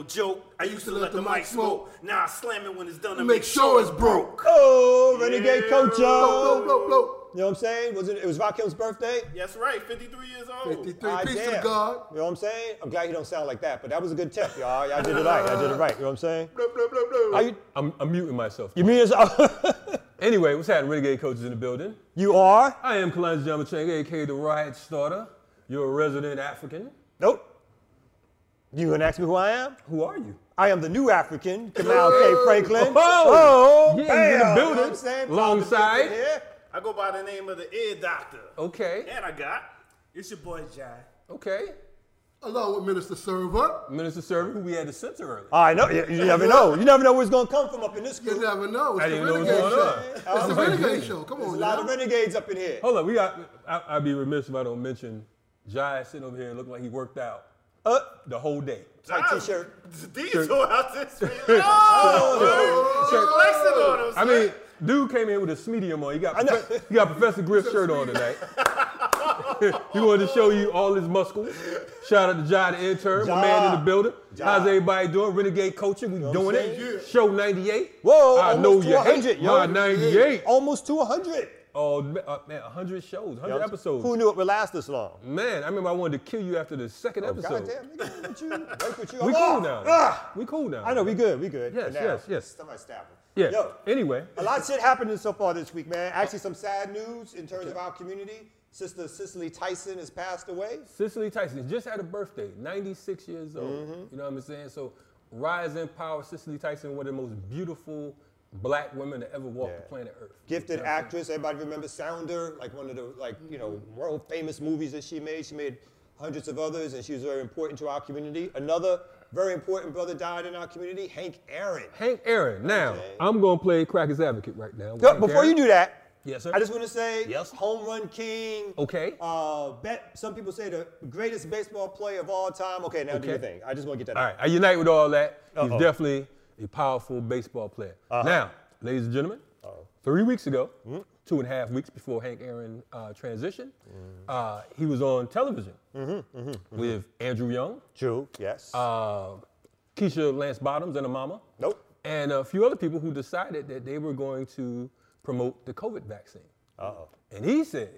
no joke. I used to let the mic smoke. Now I slam it when it's done to Make make sure sure it's it's broke. broke. Oh, Renegade Yeah. Culture. Blow, blow, blow, blow. You know what I'm saying? Was it? It was Rakim's birthday. Yes, right, 53 years old. 53. Ah, Peace to. God. You know what I'm saying? I'm glad he don't sound like that, but that was a good tip, y'all. Y'all did it right. Y'all did it right. You know what I'm saying? Blah, blah, blah, blah. Are you? I'm, I'm muting myself. You mean yourself? Anyway, what's happening? Renegade coaches in the building. you are? I am Kalonji Jamachang, aka the Riot Starter. You're a resident African. Nope. You gonna ask me who I am? Who are you? I am the new African, Kamau K. Oh, Franklin. Oh! oh. oh yeah, he's in the bam. You know building, I'm alongside- Proud to be here. I go by the name of the ear doctor. Okay, And I got It's your boy Jai. okay. Along with Minister Server. Minister Server, who we had to censor earlier. I know. You, you never know. You never know where it's gonna come from up in this You never know. It's I the didn't know what was Renegade going Show. on. It's I the was like, Renegade. Show. Come There's on a lot of renegades up in here. Hold on, we got. I, I'd be remiss if I don't mention Jai sitting over here looking like he worked out Uh, the whole day. t-shirt. D tore out this. Oh, flexing on him. I mean, dude came in with a medium on. He got he got Professor Griff's shirt on tonight. he wanted to show you all his muscles. Shout out to Jai the intern, my man in the building. Ja. How's everybody doing? Renegade coaching, we what doing I'm it. saying? Show 98. Whoa, I almost know you 100, hate yo. my 98. Almost to 100. Oh uh, man, 100 shows, 100 episodes. Who knew it would last this long? Man, I remember I wanted to kill you after the second Oh, episode. goddamn, nigga, with you, work with you. We cool now. ah. we cool now. I know, we good, we good. Yes, now. yes, yes. Somebody stab him. Yeah. Yo, Anyway, a lot of shit happening so far this week, man. Actually, some sad news in terms of our community. Sister Cicely Tyson has passed away. Cicely Tyson just had a birthday, 96 years old. Mm-hmm. You know what I'm saying? So, rise in power, Cicely Tyson, one of the most beautiful black women to ever walk Yeah. the planet Earth. Gifted You know what I'm actress. Everybody remembers Sounder, like one of the like you know world famous movies that she made. She made hundreds of others, and she was very important to our community. Another very important brother died in our community, Hank Aaron. Hank Aaron. Now, Okay. I'm going to play Crackers Advocate right now. with Yo, Hank before you do that, Yes, sir. I just want to say, Yes. home run king. Okay. Uh, bet some people say the greatest baseball player of all time. Okay, now do your Okay. thing. I just want to get that. All out. right, I unite with all that. Uh-oh. He's definitely a powerful baseball player. Uh-huh. Now, ladies and gentlemen, three weeks ago, Hmm? two and a half weeks before Hank Aaron uh, transitioned, Hmm. uh, he was on television Mm-hmm, with Andrew Young, True. Yes. uh, Keisha Lance Bottoms and a mama, nope. and a few other people who decided that they were going to promote the COVID vaccine. Uh oh. And he said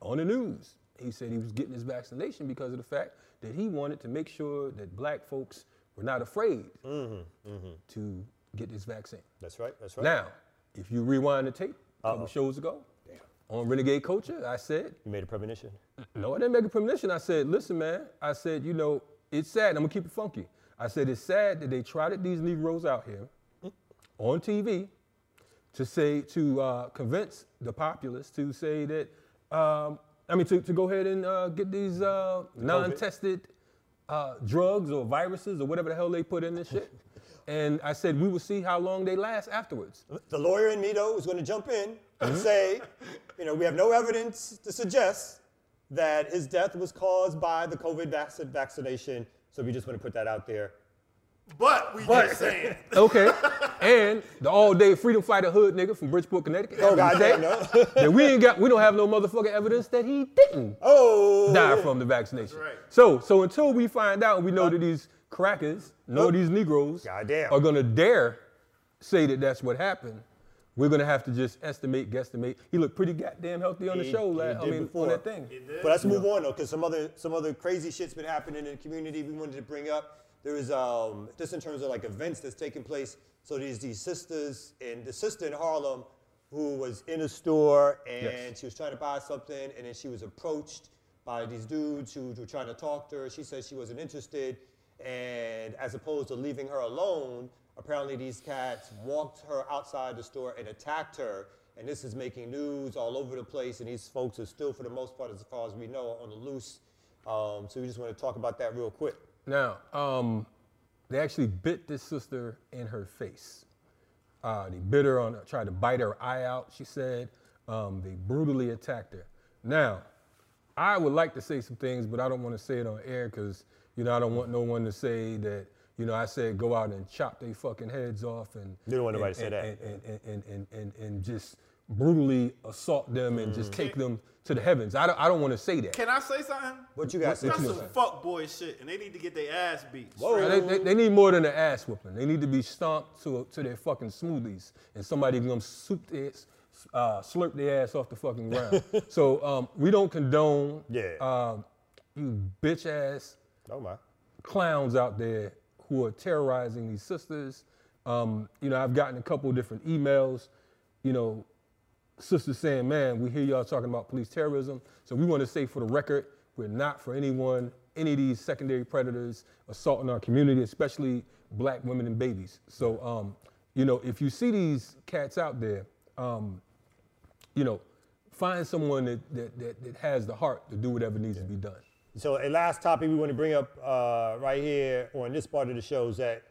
on the news, he said he was getting his vaccination because of the fact that he wanted to make sure that black folks were not afraid to get this vaccine. That's right. That's right. Now, if you rewind the tape a couple shows ago on Renegade Culture, I said, you made a premonition. no, I didn't make a premonition. I said, listen, man, I said, you know, it's sad. I'm gonna keep it funky. I said, it's sad that they trotted these Negroes out here on TV to say, to uh, convince the populace to say that, um, I mean, to, to go ahead and uh, get these uh, non-tested uh, drugs or viruses or whatever the hell they put in this shit. And I said, we will see how long they last afterwards. The lawyer in me, though, is going to jump in Mm-hmm. and say, you know, we have no evidence to suggest that his death was caused by the COVID vac- vaccination. So we just want to put that out there. But we just saying. Okay. And the all-day freedom fighter hood nigga from Bridgeport, Connecticut. Oh, God, to no. that we ain't got, we don't have no motherfucking evidence that he didn't Oh. die from the vaccination. right. So, so until we find out we know that these crackers, know these Negroes Goddamn. are gonna dare say that that's what happened, we're gonna have to just estimate, guesstimate. He looked pretty goddamn healthy on the He- he, he last, I did mean, before. on that thing. But let's move on though, because some other some other crazy shit's been happening in the community. We wanted to bring up. There is um just in terms of like events that's taking place. So there's these sisters and the sister in Harlem who was in a store and Yes. she was trying to buy something and then she was approached by these dudes who were trying to talk to her. She said she wasn't interested, and as opposed to leaving her alone, apparently these cats walked her outside the store and attacked her. And this is making news all over the place, and these folks are still, for the most part, as far as we know, on the loose. Um, so we just want to talk about that real quick. Now, um, they actually bit this sister in her face. Uh, they bit her on, tried to bite her eye out, she said. Um, they brutally attacked her. Now, I would like to say some things, but I don't want to say it on air because, you know, I don't want no one to say that, you know, I said go out and chop their fucking heads off and You don't want nobody and, to say and, that. And, and, and, and, and, and just brutally assault them and just take them to the heavens. I don't, I don't want to say that. Can I say something? What you got to That's say? some fuck boy shit, and they need to get their ass beat. Whoa. They, they, they need more than an ass whooping. They need to be stomped to, to their fucking smoothies, and somebody gonna soup their, uh, slurp their ass off the fucking ground. so um, we don't condone Yeah. um, you bitch ass Oh my. clowns out there who are terrorizing these sisters. Um, you know, I've gotten a couple different emails, you know, sisters saying, man, we hear y'all talking about police terrorism. So we want to say for the record, we're not for anyone, any of these secondary predators assaulting our community, especially black women and babies. So, um, you know, if you see these cats out there, um, you know, find someone that, that, that, that has the heart to do whatever needs to be done. So a last topic we want to bring up uh, right here on this part of the show is that,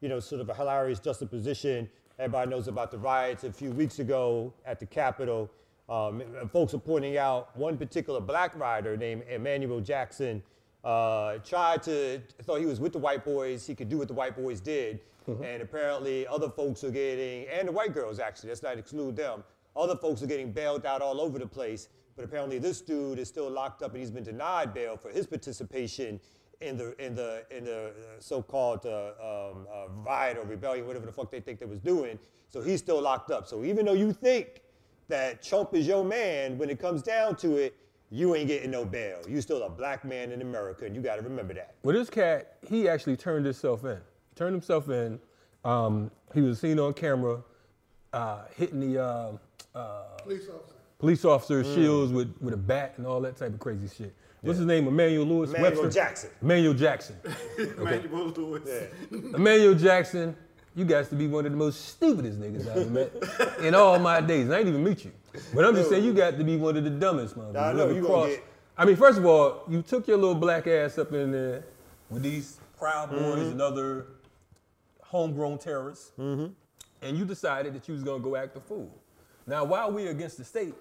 you know, sort of a hilarious juxtaposition. Everybody knows about the riots a few weeks ago at the Capitol. Um, folks are pointing out one particular black rider named Emmanuel Jackson uh, tried to, thought he was with the white boys, he could do what the white boys did. And apparently other folks are getting, and the white girls actually, let's not exclude them, other folks are getting bailed out all over the place. But apparently this dude is still locked up and he's been denied bail for his participation in the in the in the uh, so-called uh, um, uh, riot or rebellion, whatever the fuck they think they was doing. So he's still locked up. So even though you think that Trump is your man, when it comes down to it, you ain't getting no bail. You still a black man in America, and you got to remember that. Well, this cat, he actually turned himself in. Turned himself in. Um, he was seen on camera uh, hitting the uh, uh, Police officer. police officer's shields with, with a bat and all that type of crazy shit. What's his name? Emmanuel Lewis Emmanuel Webster? Jackson. Emmanuel Jackson. Emmanuel Lewis. Emmanuel Jackson, you guys to be one of the most stupidest niggas I've ever met in all my days. And I ain't even meet you. But I'm just saying you got to be one of the dumbest motherfuckers. I know, Ever you gonna get- I mean, first of all, you took your little black ass up in there with these Proud Boys Mm-hmm. and other homegrown terrorists, and you decided that you was gonna go act a fool. Now, while we're against the state,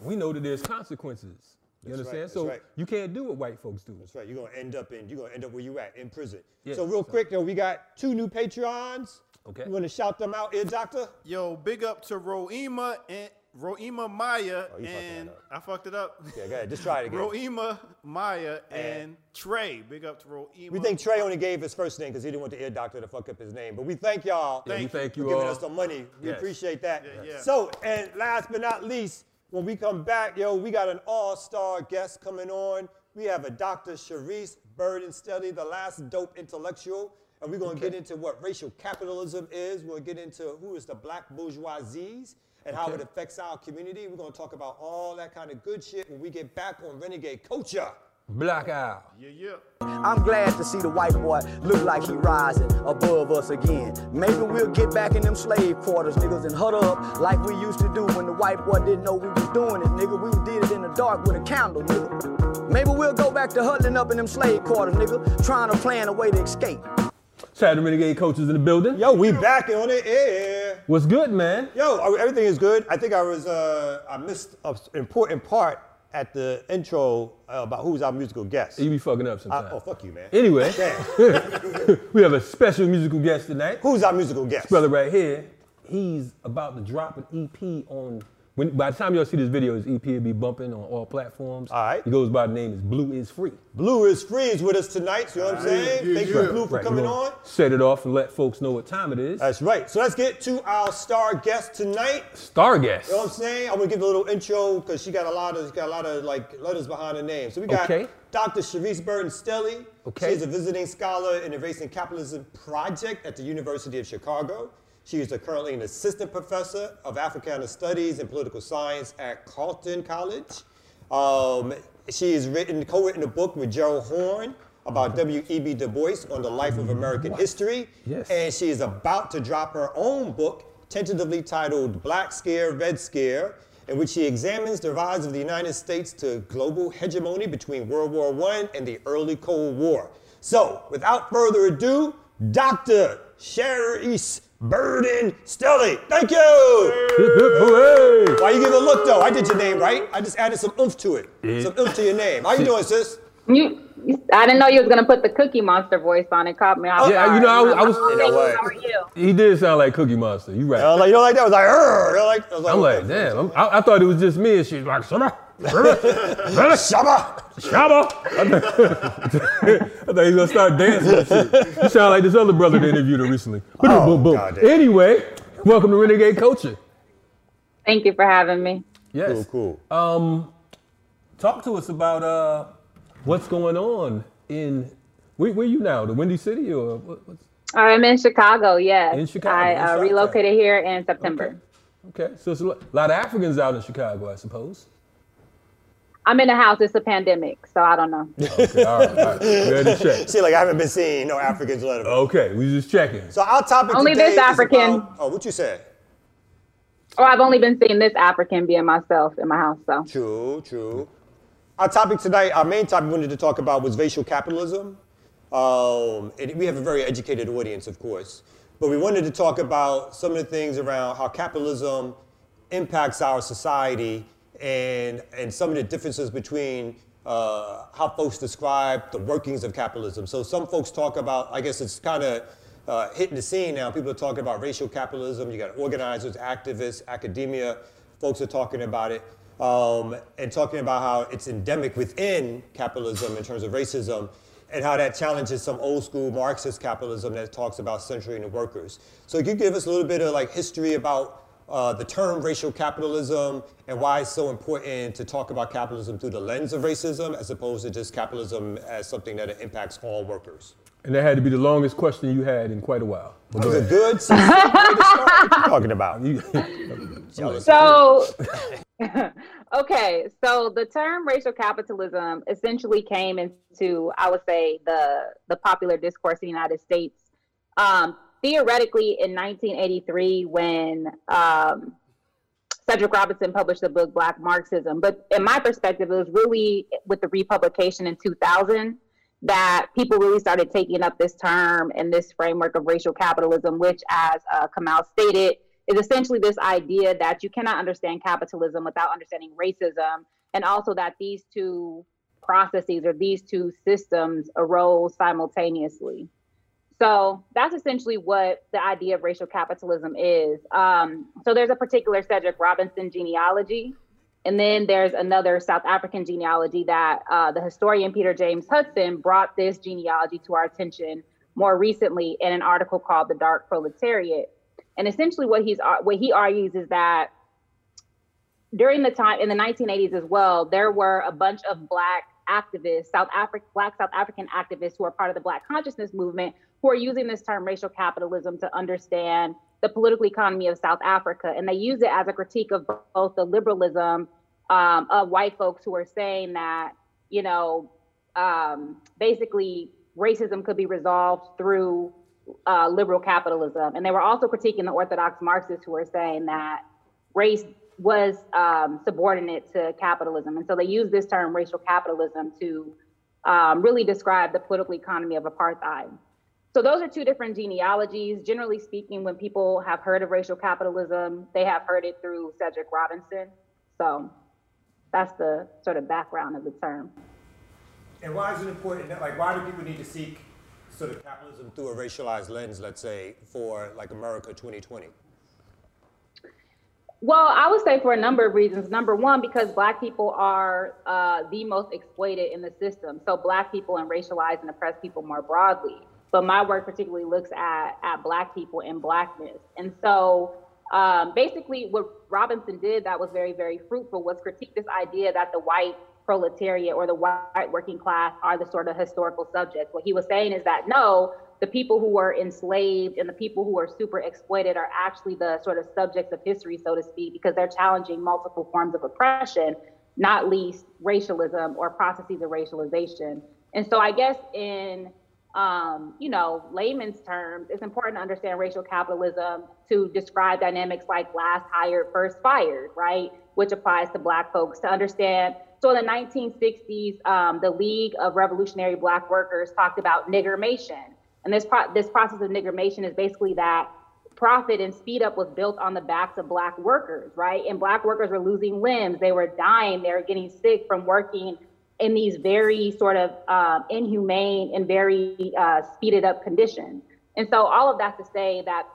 we know that there's consequences. You That's right, understand? that's so right. you can't do what white folks do. That's right. You're gonna end up in you're gonna end up where you at in prison. Yeah, so real so- quick though, we got two new Patreons. Okay. You wanna shout them out, here, Doctor? Yo, big up to Roema and Roema Maya Oh, you fucked and up. I fucked it up. Yeah, go ahead. Just try it again. Roema Maya and, And- Trey. Big up to Roema. We think Trey only gave his first name because he didn't want the ear doctor to fuck up his name. But we thank y'all Yeah, we Thank you for you giving us some money. We Yes. appreciate that. Yeah, yeah. So, and last but not least, when we come back, yo, we got an all-star guest coming on. We have a Dr. Charisse Burden Stelly, the last dope intellectual. And we're gonna get into what racial capitalism is. We'll get into who is the black bourgeoisies and how it affects our community. We're gonna talk about all that kind of good shit when we get back on Renegade Culture. Black Owl. Yeah, yeah. I'm glad to see the white boy look like he rising above us again. Maybe we'll get back in them slave quarters, niggas, and huddle up like we used to do when the white boy didn't know we was doing it, nigga. We did it in the dark with a candle, nigga. Maybe we'll go back to huddling up in them slave quarters, nigga, trying to plan a way to escape. Shout out to Renegade Coaches in the building. Yo, we back on the air. What's good, man? Yo, everything is good. I think I was uh, I missed an important part at the intro uh, about who's our musical guest. You be fucking up I- sometimes. oh, fuck you, man. Anyway, we have a special musical guest tonight. who's our musical guest? Brother right here, he's about to drop an EP on. When, by the time y'all see this video, his EP will be bumping on all platforms. All right. He goes by the name is Blue is Free. Blue is free is with us tonight. You know what I'm saying? yeah, Thank yeah. you, Blue, for Right, coming on. Set it off and let folks know what time it is. That's right. So let's get to our star guest tonight. Star guest. You know what I'm saying? I'm gonna give a little intro because she got a lot of she got a lot of like letters behind her name. So we got Okay. Dr. Charisse Burden Stelly. Okay. She's a visiting scholar in the Race and Capitalism Project at the University of Chicago. She is a, currently an assistant professor of Africana Studies and Political Science at Carleton College. Um, she has written, co-written a book with Gerald Horne about W.E.B. Du Bois on the life of American history. Yes. And she is about to drop her own book, tentatively titled Black Scare, Red Scare, in which she examines the rise of the United States to global hegemony between World War I and the early Cold War. So, without further ado, Dr. Sharice Burden Stelly. Thank you! Hip, hip, hooray. Why you give a look though? I did your name right. I just added some oomph to it. Yeah. Some oomph to your name. How you doing, sis? You, you- I didn't know you was gonna put the Cookie Monster voice on. It caught me off Yeah, guard. you know, I was- I was- You know what? How are you? He did sound like Cookie Monster. You I right. was like, you know, like that. I was like, "Urgh." I was like, I was I'm like, damn. I'm, I, I thought it was just me, and she's like, Shabba, Shabba, Shabba. Shabba. I thought, I thought he was gonna start dancing. And shit. You sound like this other brother that interviewed her recently. Oh, boom, boom. God. Anyway, welcome to Renegade Culture. Thank you for having me. Yes. Cool, cool. Talk to us about uh, what's going on in where, where you now? The Windy City or what, what's I'm in Chicago. Yes, In Chicago, I uh, South relocated here in September. okay? Okay, so it's a lot of Africans out in Chicago, I suppose. I'm in a house. It's a pandemic, so I don't know. Okay, all right, all right. Ready to check. See, like I haven't been seeing no Africans lately. Okay, we just checking. So our topic Only today this is African. about- oh, what you said? Or I've only been seeing this African being myself in my house. So True, true. Our topic tonight, our main topic we wanted to talk about was racial capitalism. Um, and we have a very educated audience, of course. But we wanted to talk about some of the things around how capitalism impacts our society and, and some of the differences between uh, how folks describe the workings of capitalism. So some folks talk about, I guess it's kind of uh, hitting the scene now. People are talking about racial capitalism. You got organizers, activists, academia. Folks are talking about it um, and talking about how it's endemic within capitalism in terms of racism and how that challenges some old school Marxist capitalism that talks about centering the workers. So could you give us a little bit of like history about uh, the term racial capitalism and why it's so important to talk about capitalism through the lens of racism as opposed to just capitalism as something that impacts all workers? And that had to be the longest question you had in quite a while. But That go was a good succinct way to start. What you talking about? You- So, okay, so the term racial capitalism essentially came into, I would say, the the popular discourse in the United States. Um, theoretically, in 1983, when um, Cedric Robinson published the book Black Marxism, but in my perspective, it was really with the republication in 2000 that people really started taking up this term and this framework of racial capitalism, which, as uh, Kamau stated, is essentially this idea that you cannot understand capitalism without understanding racism, and also that these two processes or these two systems arose simultaneously. So that's essentially what the idea of racial capitalism is. Um, so there's a particular Cedric Robinson genealogy, and then there's another South African genealogy that uh, the historian Peter James Hudson brought this genealogy to our attention more recently in an article called "The Dark Proletariat." And essentially, what he's what he argues is that during the time in the 1980s as well, there were a bunch of black activists, South African black South African activists who are part of the Black consciousness movement, who are using this term racial capitalism to understand the political economy of South Africa, and they use it as a critique of both the liberalism um, of white folks who are saying that you know um, basically racism could be resolved through uh, liberal capitalism, and they were also critiquing the orthodox Marxists who are saying that race was um, subordinate to capitalism, and so they use this term racial capitalism to um, really describe the political economy of apartheid. So those are two different genealogies. Generally speaking, when people have heard of racial capitalism, they have heard it through Cedric Robinson. So that's the sort of background of the term. And why is it important? That, like, why do people need to seek sort of capitalism through a racialized lens? Let's say for like America 2020. Well, I would say for a number of reasons. Number one, because Black people are uh, the most exploited in the system. So Black people and racialized and oppressed people more broadly. But my work particularly looks at, at Black people and Blackness. And so um, basically, what Robinson did that was very, very fruitful was critique this idea that the white proletariat or the white working class are the sort of historical subjects. What he was saying is that no, the people who were enslaved and the people who are super exploited are actually the sort of subjects of history, so to speak, because they're challenging multiple forms of oppression, not least racialism or processes of racialization. And so I guess in um, you know, layman's terms, it's important to understand racial capitalism to describe dynamics like last hired, first fired, right? Which applies to Black folks to understand. So in the 1960s, um, the League of Revolutionary Black Workers talked about niggermation. And this, pro- this process of niggermation is basically that profit and speed up was built on the backs of Black workers, right? And Black workers were losing limbs, they were dying, they were getting sick from working in these very sort of um, inhumane and very uh, speeded up conditions. And so all of that to say that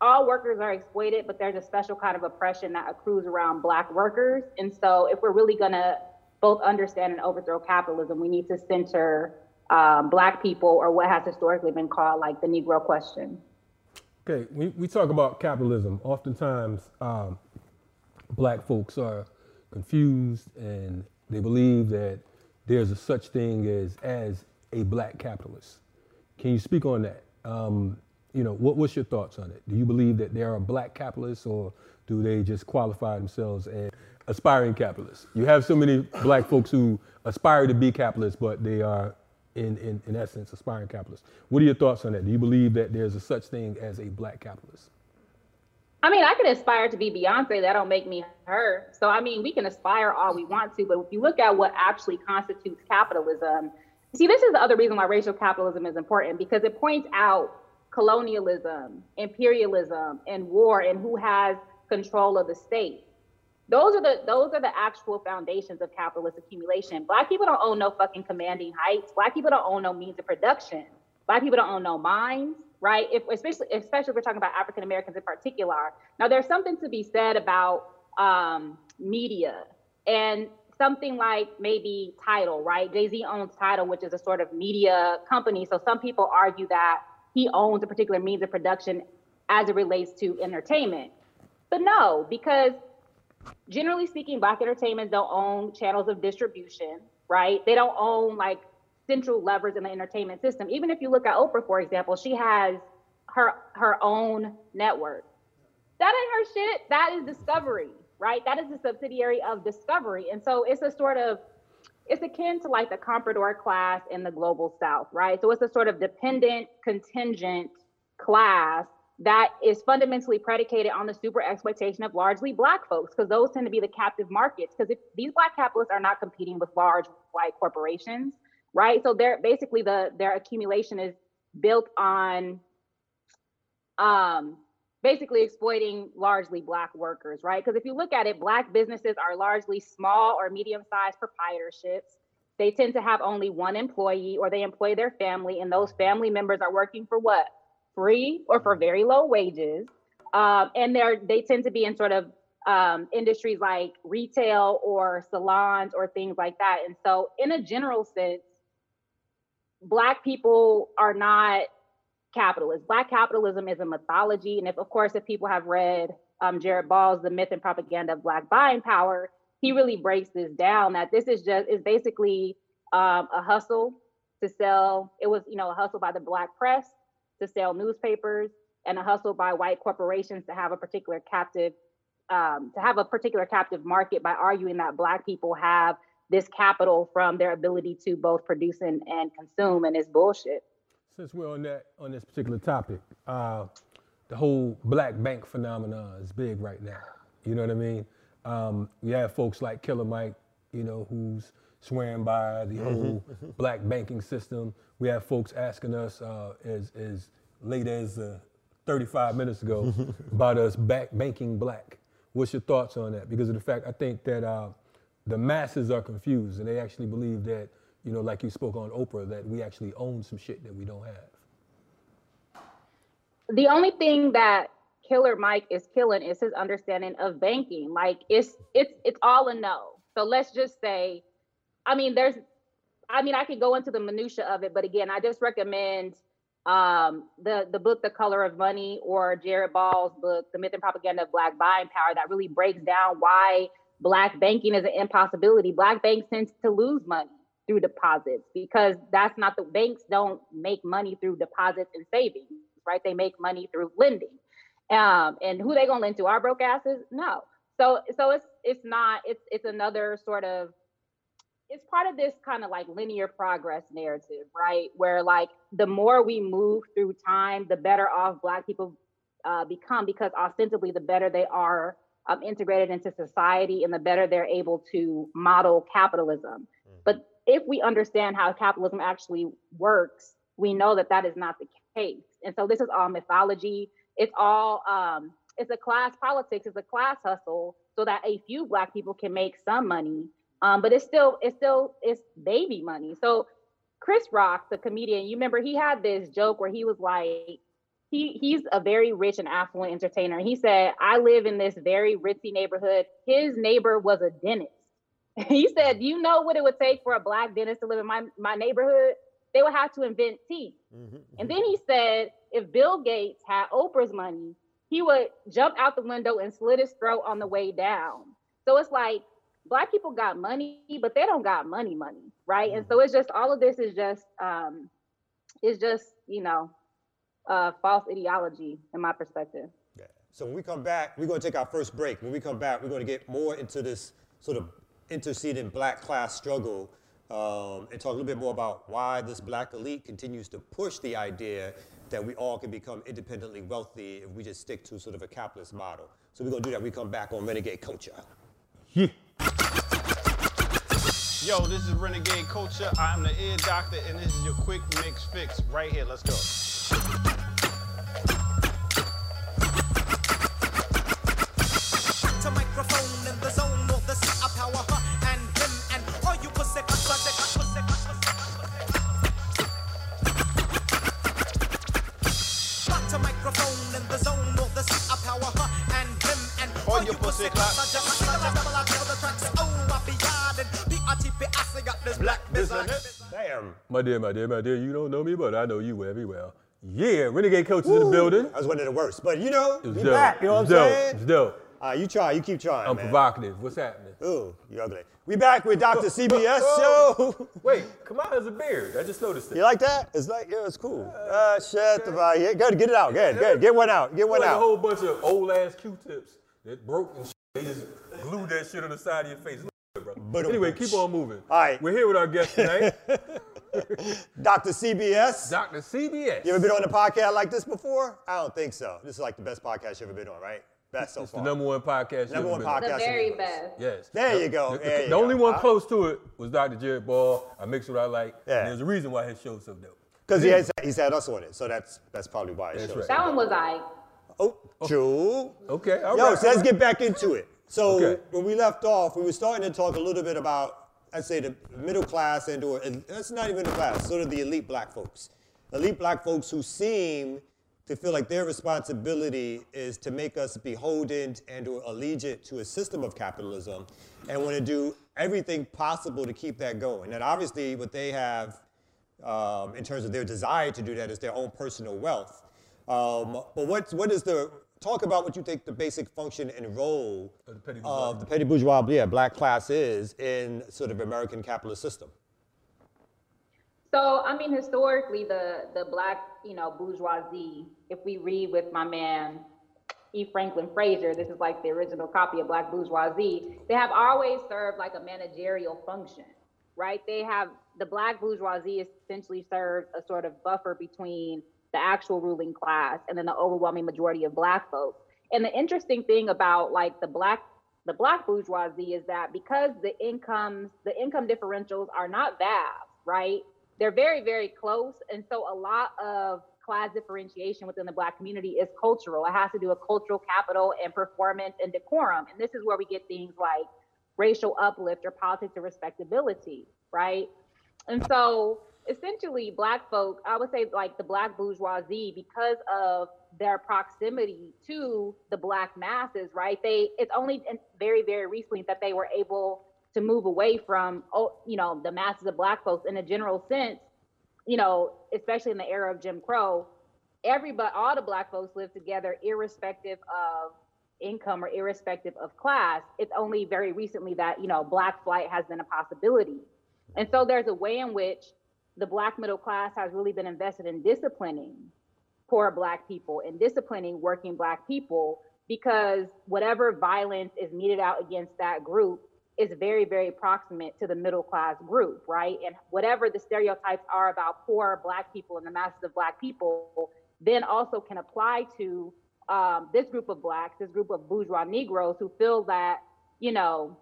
all workers are exploited, but there's a special kind of oppression that accrues around black workers. And so if we're really gonna both understand and overthrow capitalism, we need to center um, black people or what has historically been called like the Negro question. Okay, we, we talk about capitalism. Oftentimes, um, black folks are confused and they believe that there's a such thing as as a black capitalist. Can you speak on that? Um, you know, what, what's your thoughts on it? Do you believe that there are black capitalists or do they just qualify themselves as aspiring capitalists? You have so many black folks who aspire to be capitalists, but they are in, in, in essence aspiring capitalists. What are your thoughts on that? Do you believe that there's a such thing as a black capitalist? I mean, I can aspire to be Beyonce. That don't make me her. So, I mean, we can aspire all we want to, but if you look at what actually constitutes capitalism, see, this is the other reason why racial capitalism is important because it points out colonialism, imperialism, and war, and who has control of the state. Those are the those are the actual foundations of capitalist accumulation. Black people don't own no fucking commanding heights. Black people don't own no means of production. Black people don't own no mines, right? If especially especially if we're talking about African Americans in particular. Now there's something to be said about um, media and something like maybe Tidal, right? Jay Z owns Tidal, which is a sort of media company. So some people argue that he owns a particular means of production as it relates to entertainment. But no, because generally speaking, Black entertainment don't own channels of distribution, right? They don't own like central levers in the entertainment system. Even if you look at Oprah, for example, she has her her own network. That ain't her shit. That is Discovery, right? That is a subsidiary of Discovery. And so it's a sort of it's akin to like the comprador class in the global south, right? So it's a sort of dependent contingent class that is fundamentally predicated on the super exploitation of largely black folks because those tend to be the captive markets because if these black capitalists are not competing with large white corporations right so they're basically the their accumulation is built on um basically exploiting largely black workers right because if you look at it black businesses are largely small or medium sized proprietorships they tend to have only one employee or they employ their family and those family members are working for what free or for very low wages. Um, and they're they tend to be in sort of um, industries like retail or salons or things like that. And so, in a general sense, Black people are not capitalists. Black capitalism is a mythology. And if, of course, if people have read um, Jared Ball's The Myth and Propaganda of Black Buying Power, he really breaks this down that this is just is basically um, a hustle to sell. It was, you know, a hustle by the Black press to sell newspapers and a hustle by white corporations to have a particular captive um, to have a particular captive market by arguing that black people have this capital from their ability to both produce and, and consume and it's bullshit since we're on that on this particular topic uh, the whole black bank phenomenon is big right now you know what i mean um, we have folks like killer mike you know who's swearing by the mm-hmm. whole black banking system. We have folks asking us uh, as, as late as uh, 35 minutes ago about us back banking black. What's your thoughts on that? Because of the fact I think that uh, the masses are confused and they actually believe that, you know, like you spoke on Oprah, that we actually own some shit that we don't have. The only thing that Killer Mike is killing is his understanding of banking. Like it's it's it's all a no. So let's just say I mean, there's, I mean, I could go into the minutia of it, but again, I just recommend um, the the book, The Color of Money, or Jared Ball's book, The Myth and Propaganda of Black Buying Power, that really breaks down why Black banking is an impossibility. Black banks tend to lose money through deposits because that's not the banks don't make money through deposits and savings, right? They make money through lending. Um, and who they gonna lend to? Our broke asses? No. So so it's it's not it's it's another sort of it's part of this kind of like linear progress narrative, right? Where like the more we move through time, the better off Black people uh, become because ostensibly the better they are um, integrated into society and the better they're able to model capitalism. Mm. But if we understand how capitalism actually works, we know that that is not the case. And so this is all mythology. It's all um, it's a class politics. It's a class hustle so that a few Black people can make some money Um, but it's still it's still it's baby money. So Chris Rock, the comedian, you remember he had this joke where he was like, he he's a very rich and affluent entertainer. He said, I live in this very ritzy neighborhood. His neighbor was a dentist. he said, Do you know what it would take for a black dentist to live in my, my neighborhood? They would have to invent teeth. Mm-hmm. And then he said, if Bill Gates had Oprah's money, he would jump out the window and slit his throat on the way down. So it's like black people got money, but they don't got money, money, right? And so it's just all of this is just um, is just you know uh, false ideology in my perspective. Yeah. So when we come back, we're going to take our first break. When we come back, we're going to get more into this sort of interceding black class struggle um, and talk a little bit more about why this black elite continues to push the idea that we all can become independently wealthy if we just stick to sort of a capitalist model. So we're going to do that. We come back on Renegade Culture. Yeah. Yo, this is Renegade Culture. I'm the ear doctor, and this is your quick mix fix right here. Let's go. To microphone in the zone of the sea of power huh? and him and all you pussy Oh, I be yarding. B-R-T-P, I say got this black business. Damn. My dear, my dear, my dear, you don't know me, but I know you very well. Yeah, Renegade Coach is in the building. That was one of the worst. But you know, It's we dope. back. You know what I'm dope. saying? It's dope. Uh, you try. You keep trying, I'm man. provocative. What's happening? Ooh, you ugly. We back with Dr. CBS show. Wait, Kamau has a beard. I just noticed it. You like that? It's like, yeah, it's cool. Uh, shut the fuck. Yeah, Good, get it out. Good, good. Get one out. Get one like a whole bunch of old ass Q-tips that broke and shit. They just glued that shit on the side of your face. Look at it, bro. But- Anyway, keep on moving. All right. We're here with our guest tonight, Dr. CBS. Dr. CBS. You ever been on a podcast like this before? I don't think so. This is like the best podcast you've ever been on, right? Best so It's far. the number one podcast. Number one ever been on. The very in best. Yes. There The- you go, The, there you the only one I- close to it was Dr. Jared Ball. I mix what I like. Yeah. And there's a reason why his show's so dope. Because he has, he's had us on it, so that's that's probably why it That's shows. right. That one was I. Oh, true. Okay. All Yo, right, so let's right. get back into it. So Okay. when we left off, we were starting to talk a little bit about, I'd say, the middle class and or that's not even the class, sort of the elite black folks. Elite black folks who seem to feel like their responsibility is to make us beholden and or allegiant to a system of capitalism and want to do everything possible to keep that going. And obviously what they have um, in terms of their desire to do that is their own personal wealth. Um, but what, what is the, talk about what you think the basic function and role Of the petty bourgeois. of the petty bourgeois, yeah, black class is in sort of American capitalist system. So I mean, historically, the the black you know bourgeoisie. If we read with my man E. Franklin Frazier, this is like the original copy of Black Bourgeoisie. They have always served like a managerial function, right? They have the black bourgeoisie essentially serves a sort of buffer between the actual ruling class and then the overwhelming majority of black folks. And the interesting thing about like the black the black bourgeoisie is that because the incomes the income differentials are not vast, right? They're very very close, and so a lot of class differentiation within the black community is cultural. It has to do with cultural capital and performance and decorum, and this is where we get things like racial uplift or politics of respectability, right? And so essentially black folk, I would say like the black bourgeoisie, because of their proximity to the black masses, right? They it's only very, very recently that they were able to move away from oh, you know, the masses of black folks in a general sense, you know, especially in the era of Jim Crow, everybody all the black folks live together irrespective of income or irrespective of class. It's only very recently that, you know, black flight has been a possibility. And so there's a way in which the black middle class has really been invested in disciplining poor black people and disciplining working black people because whatever violence is meted out against that group is very, very proximate to the middle class group, right? And whatever the stereotypes are about poor black people and the masses of black people, then also can apply to um, this group of blacks, this group of bourgeois Negroes who feel that, you know,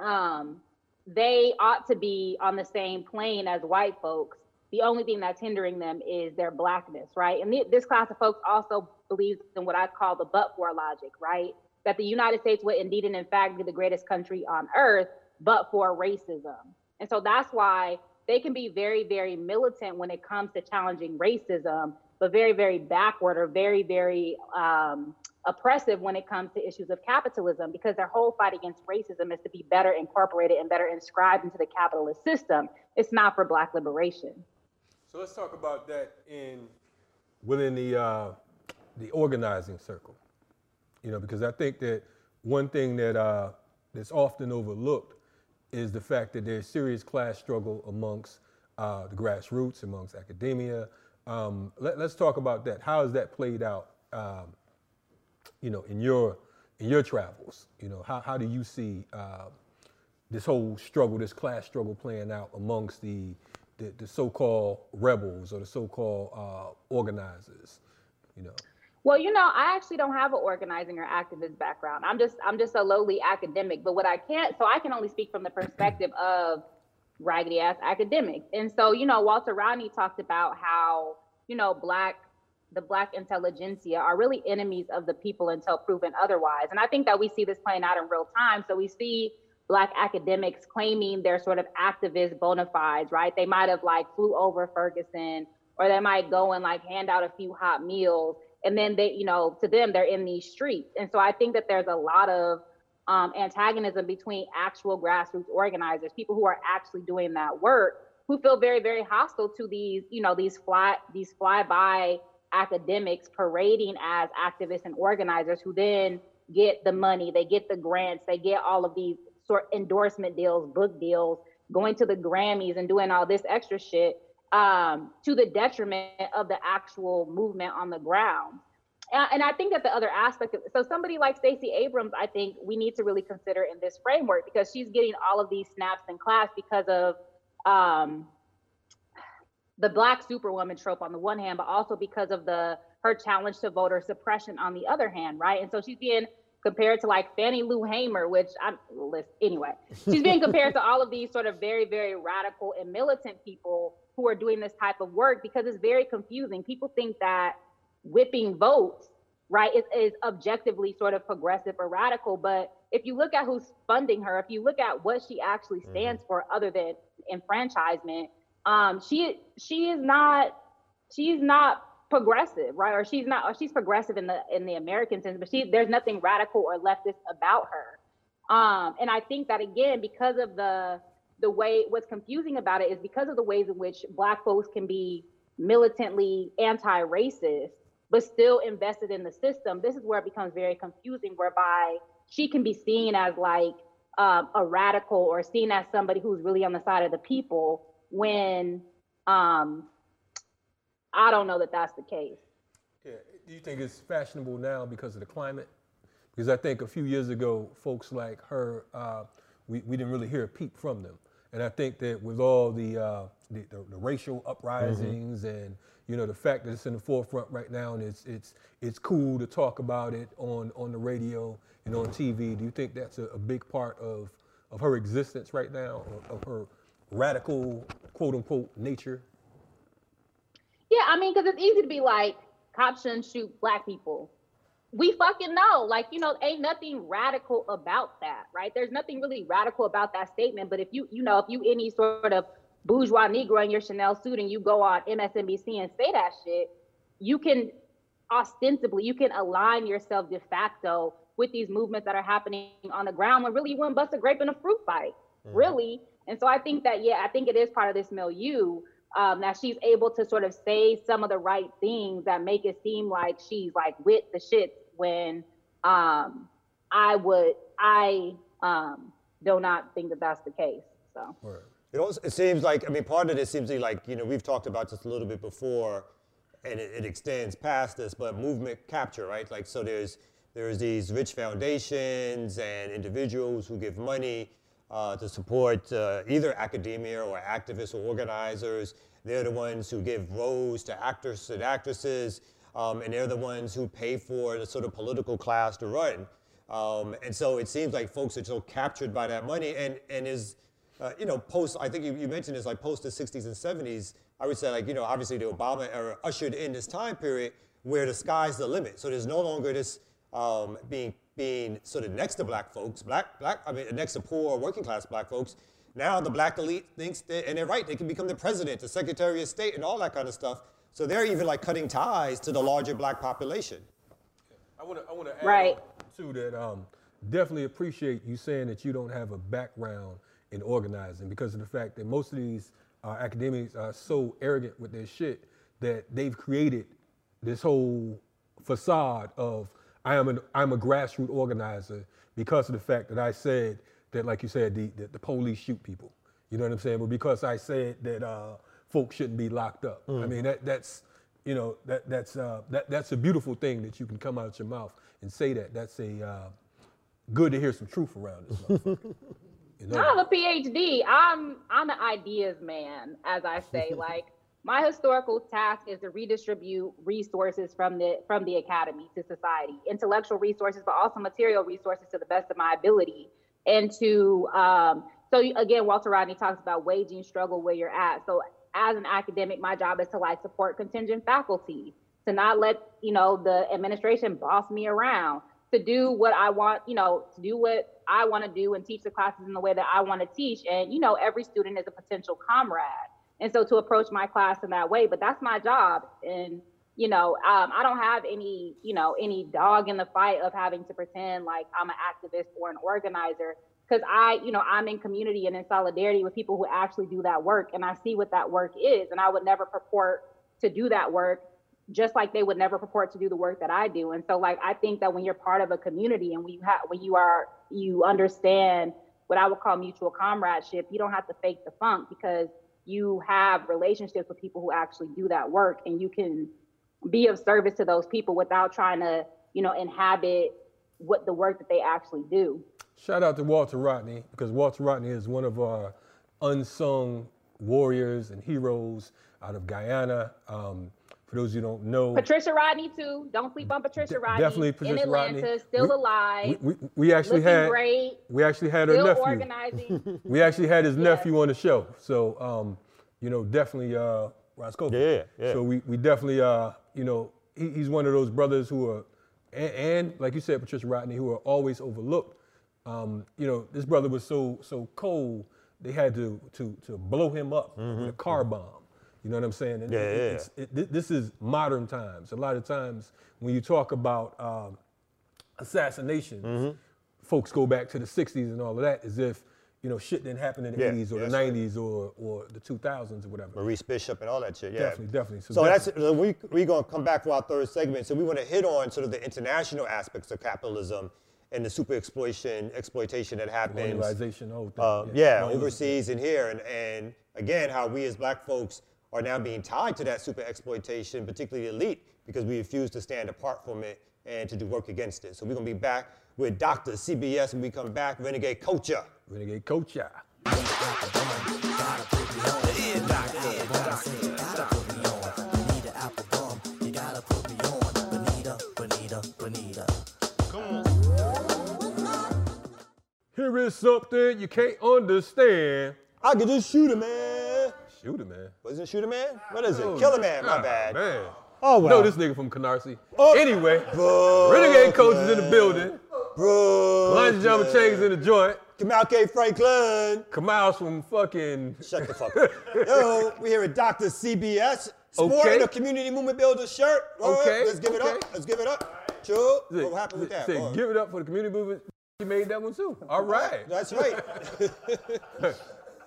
um, they ought to be on the same plane as white folks. The only thing that's hindering them is their blackness, right? And th- this class of folks also believes in what I call the but for logic, right? That the United States would indeed and in fact be the greatest country on earth, but for racism. And so that's why they can be very, very militant when it comes to challenging racism, but very, very backward or very, very um, oppressive when it comes to issues of capitalism, because their whole fight against racism is to be better incorporated and better inscribed into the capitalist system. It's not for Black liberation. So let's talk about that in within the uh, the organizing circle. You know, because I think that one thing that uh, that's often overlooked is the fact that there's serious class struggle amongst uh, the grassroots, amongst academia. Um, let, us talk about that. How has that played out? Um, you know, in your in your travels. You know, how how do you see uh, this whole struggle, this class struggle, playing out amongst the the, the so-called rebels or the so-called uh, organizers? You know. Well, you know, I actually don't have an organizing or activist background. I'm just I'm just a lowly academic. But what I can't, so I can only speak from the perspective of raggedy ass academics. And so, you know, Walter Rodney talked about how, you know, black the black intelligentsia are really enemies of the people until proven otherwise. And I think that we see this playing out in real time. So we see black academics claiming they're sort of activist bona fides, right? They might have like flew over Ferguson or they might go and like hand out a few hot meals and then they you know to them they're in these streets. And so i think that there's a lot of um, antagonism between actual grassroots organizers people who are actually doing that work who feel very very hostile to these you know these fly these fly-by academics parading as activists and organizers who then get the money they get the grants they get all of these sort endorsement deals book deals going to the grammys and doing all this extra shit um, to the detriment of the actual movement on the ground. And I think that the other aspect of so somebody like Stacey Abrams, I think we need to really consider in this framework because she's getting all of these snaps in class because of um, the black superwoman trope on the one hand, but also because of the her challenge to voter suppression on the other hand, right? And so she's being compared to like Fannie Lou Hamer, which I'm list anyway. She's being compared to all of these sort of very, very radical and militant people who are doing this type of work because it's very confusing. People think that whipping votes, right, is, is objectively sort of progressive or radical. But if you look at who's funding her, if you look at what she actually mm-hmm. stands mm-hmm. for other than enfranchisement, um, she she is not she's not progressive, right? Or she's not or she's progressive in the in the American sense, but she there's nothing radical or leftist about her. Um, and I think that again, because of the the way what's confusing about it is because of the ways in which black folks can be militantly anti-racist but still invested in the system this is where it becomes very confusing whereby she can be seen as like um, a radical or seen as somebody who's really on the side of the people when um, i don't know that that's the case. Yeah do you think it's fashionable now because of the climate? Because i think a few years ago folks like her uh, we, we didn't really hear a peep from them and I think that with all the, uh, the, the, the, racial uprisings mm-hmm. and you know the fact that it's in the forefront right now and it's it's it's cool to talk about it on on the radio and on TV. Do you think that's a, a big part of of her existence right now, of, of her radical quote unquote nature? Yeah, I mean, because it's easy to be like cops shouldn't shoot black people we fucking know. Like, you know, ain't nothing radical about that, right? There's nothing really radical about that statement. But if you, you know, if you any sort of bourgeois Negro in your Chanel suit and you go on MSNBC and say that shit, you can ostensibly, you can align yourself de facto with these movements that are happening on the ground when really you wouldn't bust a grape in a fruit fight, mm-hmm. really. And so I think that, yeah, I think it is part of this milieu um, that she's able to sort of say some of the right things that make it seem like she's like with the shit when um, I would I um, do not think that that's the case. So. It also it seems like I mean part of it seems to be like you know we've talked about this a little bit before, and it, it extends past this, but movement capture, right? Like so there's there's these rich foundations and individuals who give money uh, to support uh, either academia or activists or organizers. They're the ones who give roles to actors and actresses um, and they're the ones who pay for the sort of political class to run. Um, and so it seems like folks are so captured by that money and, and is, uh, you know, post, I think you, you mentioned this, like post the 60s and 70s, I would say like, you know, obviously the Obama era ushered in this time period where the sky's the limit. So there's no longer this um, being being sort of next to black folks, black, black, I mean, next to poor working class black folks. Now the black elite thinks that, and they're right, they can become the president, the secretary of state, and all that kind of stuff. So they're even like cutting ties to the larger black population. I want to I want to add Right. to that. Um, definitely appreciate you saying that you don't have a background in organizing because of the fact that most of these uh, academics are so arrogant with their shit that they've created this whole facade of I am an I'm a grassroots organizer because of the fact that I said that, like you said, the the, the police shoot people. You know what I'm saying? But because I said that uh, folks shouldn't be locked up. I mean that that's you know that that's uh, that that's a beautiful thing that you can come out your mouth and say that. That's a uh, good to hear some truth around this. You know? I have a PhD. I'm I'm an ideas man, as I say. like my historical task is to redistribute resources from the from the academy to society, intellectual resources, but also material resources to the best of my ability, and to um, so you- again, Walter Rodney talks about waging struggle where you're at. So as an academic, my job is to like support contingent faculty, to not let you know the administration boss me around, to do what I want, you know, to do what I want to do and teach the classes in the way that I want to teach. And you know, every student is a potential comrade, and so to approach my class in that way. But that's my job, and you know, um, I don't have any, you know, any dog in the fight of having to pretend like I'm an activist or an organizer because I, you know, I'm in community and in solidarity with people who actually do that work, and I see what that work is, and I would never purport to do that work just like they would never purport to do the work that I do. And so like I think that when you're part of a community and when you have when you are you understand what I would call mutual comradeship, you don't have to fake the funk because you have relationships with people who actually do that work and you can be of service to those people without trying to, you know, inhabit what the work that they actually do. Shout out to Walter Rodney because Walter Rodney is one of our unsung warriors and heroes out of Guyana. Um, for those who don't know, Patricia Rodney too. Don't sleep on Patricia Rodney. definitely Patricia in Atlanta, Rodney. still We- alive. we, we, we actually had great. we actually had her nephew. organizing. We actually had his Yes. nephew on the show. So, um, you know, definitely uh, Roscoe. Yeah, yeah. So we, we definitely, uh, you know, he, he's one of those brothers who are, and, and like you said, Patricia Rodney, who are always overlooked. Um, you know, this brother was so so cold, they had to to to blow him up with a car bomb. You know what I'm saying? And Yeah, it- yeah. it- this is modern times. A lot of times when you talk about um, assassinations, Mm-hmm. folks go back to the 60s and all of that as if, you know, shit didn't happen in the Yeah, 80s or the that's right. 90s or, or the 2000s or whatever. Maurice Bishop and all that shit. Yeah, Definitely, definitely. So So, that's definitely. we we gonna come back for our third segment. So we want to hit on sort of the international aspects of capitalism and the super exploitation exploitation that happens. Colonialization, the whole thing. Uh, yeah, No, overseas and here, and and again, how we as Black folks are now being tied to that super exploitation, particularly the elite, because we refuse to stand apart from it and to do work against it. So we're gonna be back with Dr. CBS when we come back. Renegade culture. Renegade Culture. Here is something you can't understand. I could just shoot a man. Shoot it, man. Wasn't Shooter Man? What is it? Oh, Killer Man, my bad. Man. Oh, No, this nigga from Canarsie. Oh. Anyway, Renegade Coach is in the building. Bro. Lunch Jumper Chains in the joint. Kamau K. Franklin. Kamau's from fucking. Shut the fuck up. Yo, we here at Dr. CBS. Sporting Okay. a community movement builder shirt. Okay, Let's give it okay. up. Let's give it up. Say- What happened with that? say, Oh, give it up for the community movement. He made that one too. All right. That's right.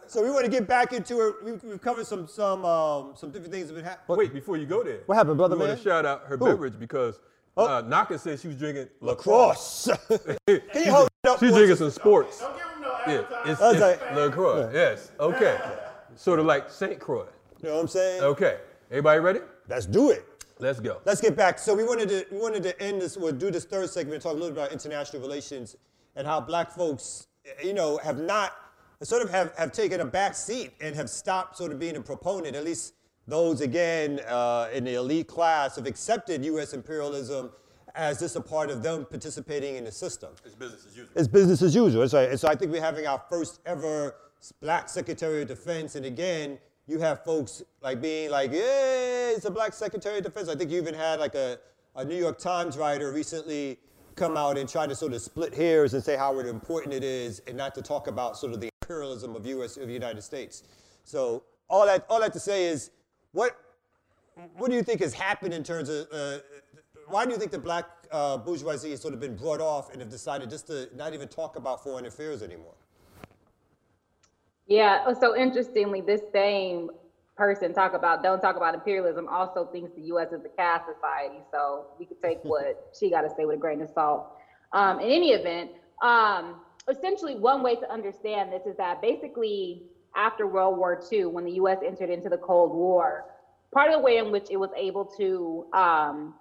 so we want to get back into it. We've, we've covered some some um, some different things that have been happening. Wait, before you go there. What happened, brother We want man? to shout out her Who? beverage because uh, Naka said she was drinking Lacrosse. Can you hold it up? She's drinking some sports. Don't give him no Yeah, it's, I it's like- LaCroix. Yes. Okay. Sort of like St. Croix. You know what I'm saying? Okay. Everybody ready? Let's do it. Let's go. Let's get back. So we wanted to we wanted to end this or do this third segment, talk a little bit about international relations and how black folks, you know, have not sort of have, have taken a back seat and have stopped sort of being a proponent. At least those again uh, in the elite class have accepted U.S. imperialism as just a part of them participating in the system. It's business as usual. It's business as usual. Right. And so I think we're having our first ever black Secretary of Defense. And again, you have folks like being like, yeah, it's a black Secretary of Defense. I think you even had like a, a New York Times writer recently come out and try to sort of split hairs and say how important it is, and not to talk about sort of the imperialism of U.S. of the United States. So all that all that to say is, what what do you think has happened in terms of uh, why do you think the black uh, bourgeoisie has sort of been brought off and have decided just to not even talk about foreign affairs anymore? Yeah, oh, so interestingly, this same person talk about don't talk about imperialism also thinks the U.S. is a caste society. So we could take what she got to say with a grain of salt. Um, in any event, um, essentially one way to understand this is that basically after World War II, when the U.S. entered into the Cold War, part of the way in which it was able to um,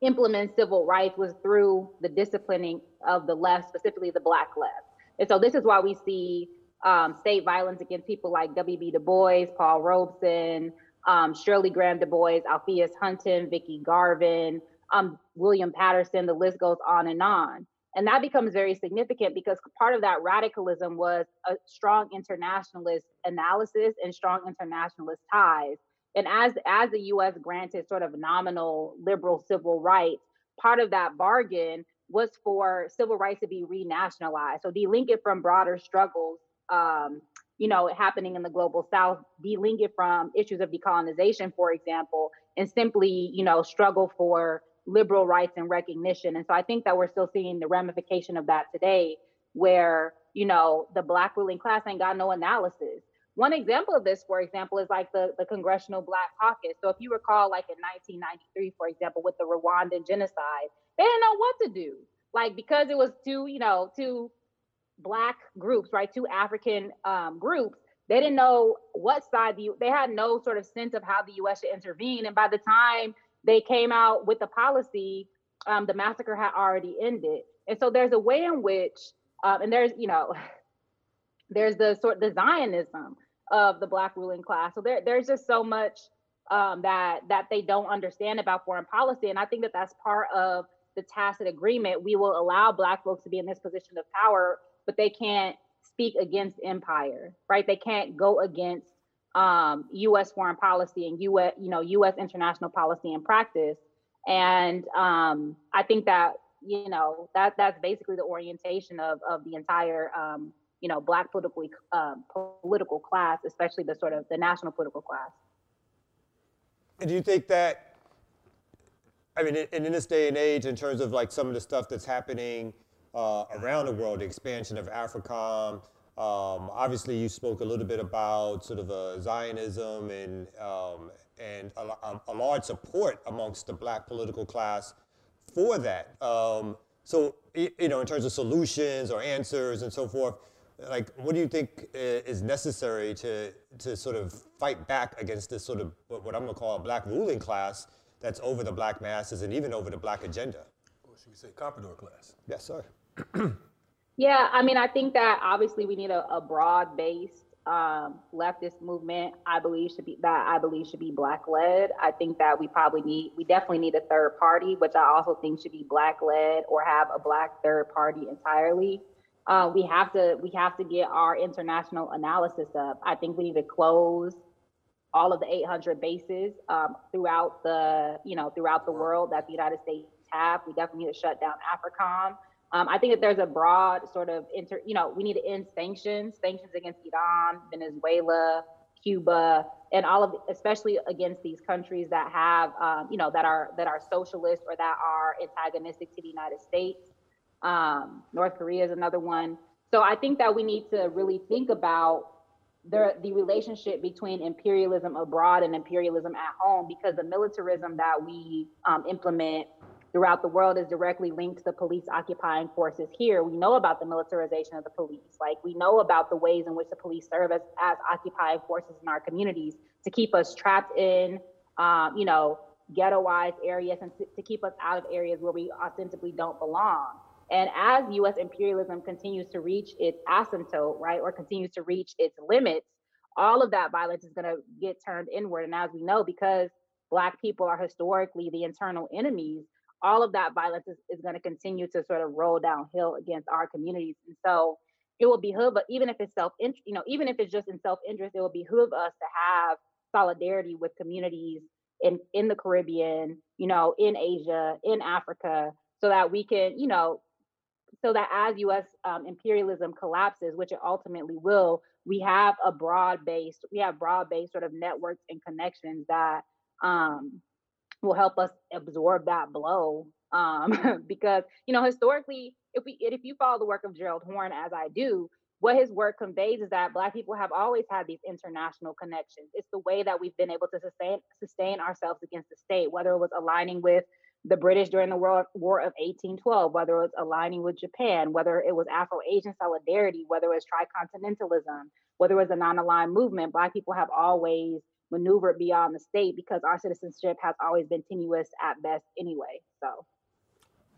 implement civil rights was through the disciplining of the left, specifically the Black left. And so this is why we see um, state violence against people like W.B. Du Bois, Paul Robeson, um, Shirley Graham Du Bois, Alpheus Hunton, Vicki Garvin, um, William Patterson, the list goes on and on. And that becomes very significant because part of that radicalism was a strong internationalist analysis and strong internationalist ties. And as, as the US granted sort of nominal liberal civil rights, part of that bargain was for civil rights to be renationalized. So delink it from broader struggles um, you know, happening in the global south, delink it from issues of decolonization, for example, and simply, you know, struggle for liberal rights and recognition. And so I think that we're still seeing the ramification of that today, where, you know, the black ruling class ain't got no analysis. One example of this, for example, is like the, the Congressional Black Caucus. So if you recall, like in 1993, for example, with the Rwandan genocide, they didn't know what to do. Like because it was too, you know, too black groups, right? Two African um, groups. They didn't know what side the they had no sort of sense of how the U.S. should intervene. And by the time they came out with the policy, um, the massacre had already ended. And so there's a way in which, um, and there's you know, there's the sort the Zionism of the black ruling class. So there there's just so much um, that that they don't understand about foreign policy, and I think that that's part of the tacit agreement. We will allow black folks to be in this position of power but they can't speak against empire, right? They can't go against um, U.S. foreign policy and U.S. you know U.S. international policy and practice. And um, I think that you know that that's basically the orientation of of the entire um, you know black political um, political class, especially the sort of the national political class. Do you think that? I mean, in, in this day and age, in terms of like some of the stuff that's happening uh, around the world, the expansion of AFRICOM. Um, obviously, you spoke a little bit about sort of uh, Zionism and um, and a, um, a, large support amongst the black political class for that. Um, so, you know, in terms of solutions or answers and so forth, like, what do you think is necessary to to sort of fight back against this sort of what I'm going to call a black ruling class that's over the black masses and even over the black agenda? Or should we say comprador class? Yes, sir yeah, I mean, I think that obviously we need a, a broad based um, leftist movement. I believe should be that I believe should be black led. I think that we probably need we definitely need a third party, which I also think should be black led or have a black third party entirely. Uh, we have to we have to get our international analysis up. I think we need to close all of the 800 bases um, throughout the you know throughout the world that the United States have. We definitely need to shut down AFRICOM. Um, I think that there's a broad sort of inter, you know, we need to end sanctions, sanctions against Iran, Venezuela, Cuba, and all of, especially against these countries that have, um, you know, that are that are socialist or that are antagonistic to the United States. Um, North Korea is another one. So I think that we need to really think about the the relationship between imperialism abroad and imperialism at home, because the militarism that we um, implement throughout the world is directly linked to the police occupying forces here. We know about the militarization of the police. Like we know about the ways in which the police serve as, as occupying forces in our communities to keep us trapped in, um, you know, ghettoized areas and to, to keep us out of areas where we ostensibly don't belong. And as US imperialism continues to reach its asymptote, right, or continues to reach its limits, all of that violence is going to get turned inward. And as we know, because Black people are historically the internal enemies all of that violence is, is going to continue to sort of roll downhill against our communities. And so it will behoove, even if it's self, you know, even if it's just in self-interest, it will behoove us to have solidarity with communities in, in the Caribbean, you know, in Asia, in Africa, so that we can, you know, so that as U.S. Um, imperialism collapses, which it ultimately will, we have a broad-based, we have broad-based sort of networks and connections that um, will help us absorb that blow. Um, because you know, historically, if we if you follow the work of Gerald Horne as I do, what his work conveys is that Black people have always had these international connections. It's the way that we've been able to sustain sustain ourselves against the state, whether it was aligning with the British during the World War of 1812, whether it was aligning with Japan, whether it was Afro Asian solidarity, whether it was tricontinentalism, whether it was a non aligned movement, Black people have always maneuvered beyond the state because our citizenship has always been tenuous at best anyway. So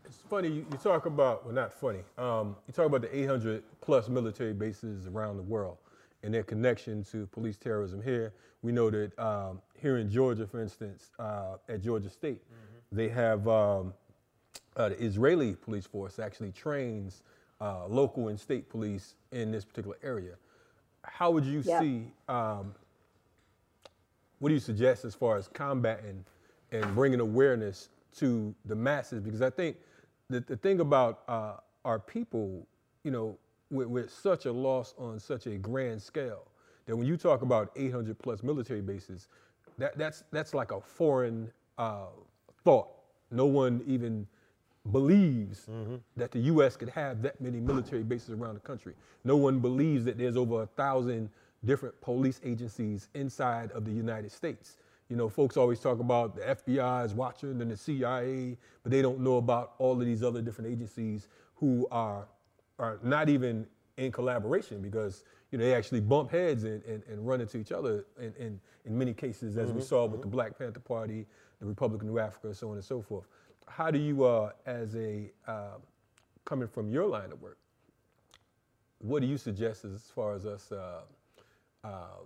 it's funny you, you talk about well not funny um, you talk about the 800 plus military bases around the world and their connection to police terrorism here we know that um, here in georgia for instance uh, at georgia state mm-hmm. they have um, uh, the israeli police force actually trains uh, local and state police in this particular area how would you yeah. see um, what do you suggest as far as combating and bringing awareness to the masses because i think the, the thing about uh, our people, you know, with, with such a loss on such a grand scale, that when you talk about 800 plus military bases, that, that's, that's like a foreign uh, thought. No one even believes mm-hmm. that the U.S. could have that many military bases around the country. No one believes that there's over a thousand different police agencies inside of the United States. You know, folks always talk about the FBI is watching and the CIA, but they don't know about all of these other different agencies who are are not even in collaboration because you know they actually bump heads and, and, and run into each other in, in, in many cases, as mm-hmm, we saw with mm-hmm. the Black Panther Party, the Republic of New Africa, so on and so forth. How do you, uh, as a uh, coming from your line of work, what do you suggest as far as us uh, uh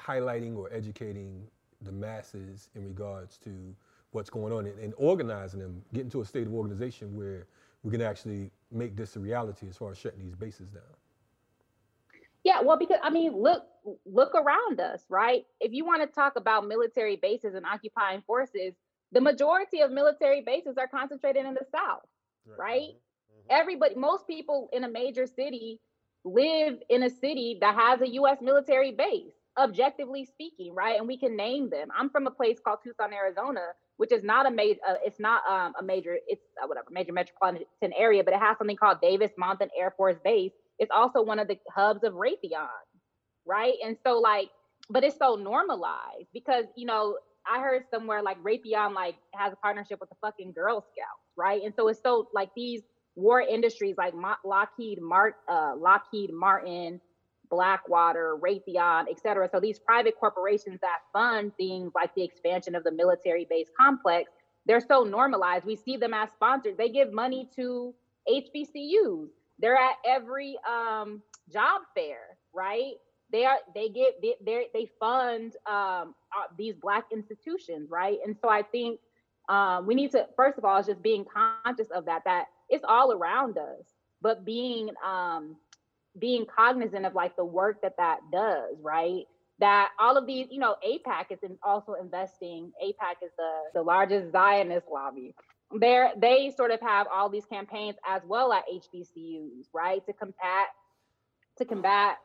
highlighting or educating the masses in regards to what's going on and, and, organizing them, getting to a state of organization where we can actually make this a reality as far as shutting these bases down. Yeah, well, because I mean, look, look around us, right? If you want to talk about military bases and occupying forces, the majority of military bases are concentrated in the South, right? right? Mm-hmm. Everybody, most people in a major city live in a city that has a U.S. military base objectively speaking, right? And we can name them. I'm from a place called Tucson, Arizona, which is not a major. Uh, it's not um, a major. It's uh, whatever major metropolitan area, but it has something called Davis Monthan Air Force Base. It's also one of the hubs of Raytheon, right? And so like, but it's so normalized because you know I heard somewhere like Raytheon like has a partnership with the fucking Girl Scouts, right? And so it's so like these war industries like Lockheed uh, Lockheed Martin, Blackwater, Raytheon, et cetera. So these private corporations that fund things like the expansion of the military base complex, they're so normalized. We see them as sponsors. They give money to HBCUs. They're at every um, job fair, right? They are they get they they fund um, uh, these black institutions, right? And so I think um, we need to first of all is just being conscious of that that it's all around us, but being um, being cognizant of like the work that that does, right? That all of these, you know, AIPAC is also investing. AIPAC is the, the largest Zionist lobby. They're, they sort of have all these campaigns as well at HBCUs, right? To combat to combat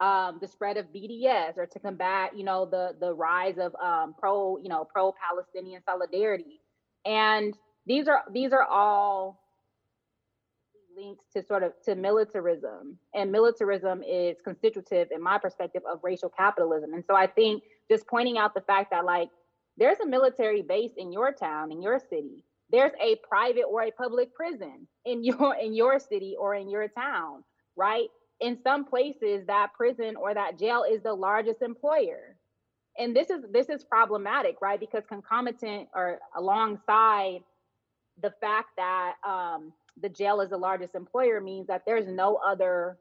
um, the spread of BDS or to combat, you know, the the rise of um, pro, you know, pro Palestinian solidarity. And these are these are all linked to sort of to militarism. And militarism is constitutive in my perspective of racial capitalism. And so i think just pointing out the fact that like there's a military base in your town in your city. There's a private or a public prison in your in your city or in your town right? In some places that prison or that jail is the largest employer. And this is this is problematic right? Because concomitant or alongside the fact that um, the jail is the largest employer means that there's no other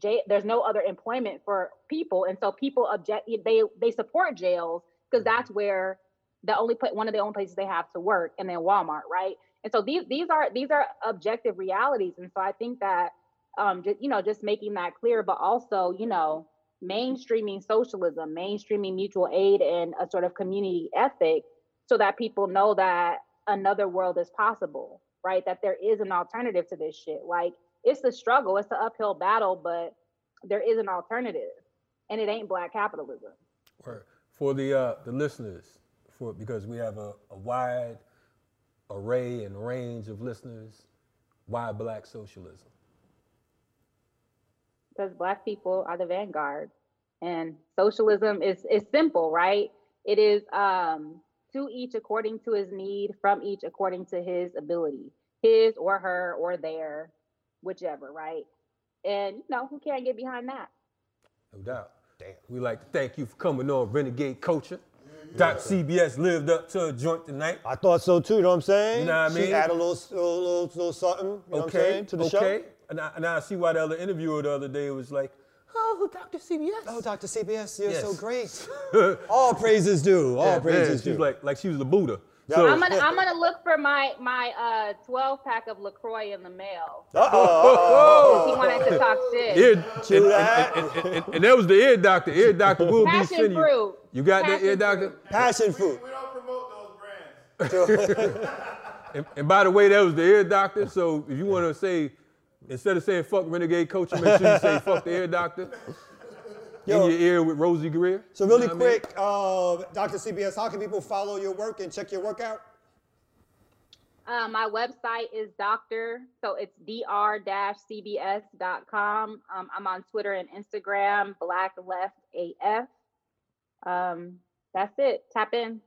jail, there's no other employment for people, and so people object. They they support jails because that's where the only put one of the only places they have to work, and then Walmart, right? And so these these are these are objective realities, and so I think that um, just, you know just making that clear, but also you know mainstreaming socialism, mainstreaming mutual aid, and a sort of community ethic, so that people know that another world is possible right? That there is an alternative to this shit. Like it's the struggle, it's the uphill battle, but there is an alternative, and it ain't black capitalism. Word. For the uh, the listeners, for because we have a, a wide array and range of listeners, why black socialism? because black people are the vanguard and socialism is is simple right it is um to each according to his need from each according to his ability his or her or their whichever right and you know who can't get behind that No doubt. Damn. We like to thank you for coming on Renegade Culture. Mm-hmm. Dr. CBS lived up to a joint tonight. I thought so too. You know what I'm saying? You know what I mean? She mean? add a little, little, little, little something. You know what I'm okay. saying? To the okay. show. And I, and I see why the other interviewer the other day was like, "Oh, Dr. CBS." Oh, Dr. CBS, you're so great. All praises due. All Yeah, praises man, she due. was like, like she was the Buddha. Yeah. So, i'm gonna i'm gonna look for my my uh 12 pack of lacroix in the mail Uh-oh. he wanted to talk shit ear, Chew and, that. and, and, and, and that was the ear doctor. Ear doctor will be Passion sending you. fruit. You got that Passion ear doctor? fruit. Passion fruit. We don't promote those brands. And, and by the way, that was the ear doctor. So if you want to say, instead of saying fuck renegade coach, make sure you say fuck the ear doctor. Yo. In your ear with Rosey Grier. So You know really I mean? quick, uh, Dr. CBS, how can people follow your work and check your work out? Uh, my website is doctor, so it's dr-cbs.com. Um, I'm on Twitter and Instagram, Black Left AF. Um, that's it. Tap in.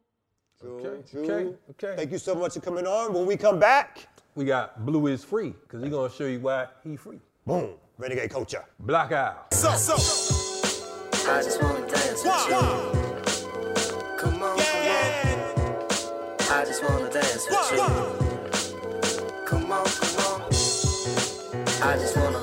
Okay, true. okay, okay. Thank you so much for coming on. When we come back, We got Blue is free because he's gonna show you why he free. boom, Renegade Culture. Black Owl. So, so, I just wanna dance with you. Come on, come on. I just wanna dance with you. Come on, come on. I just wanna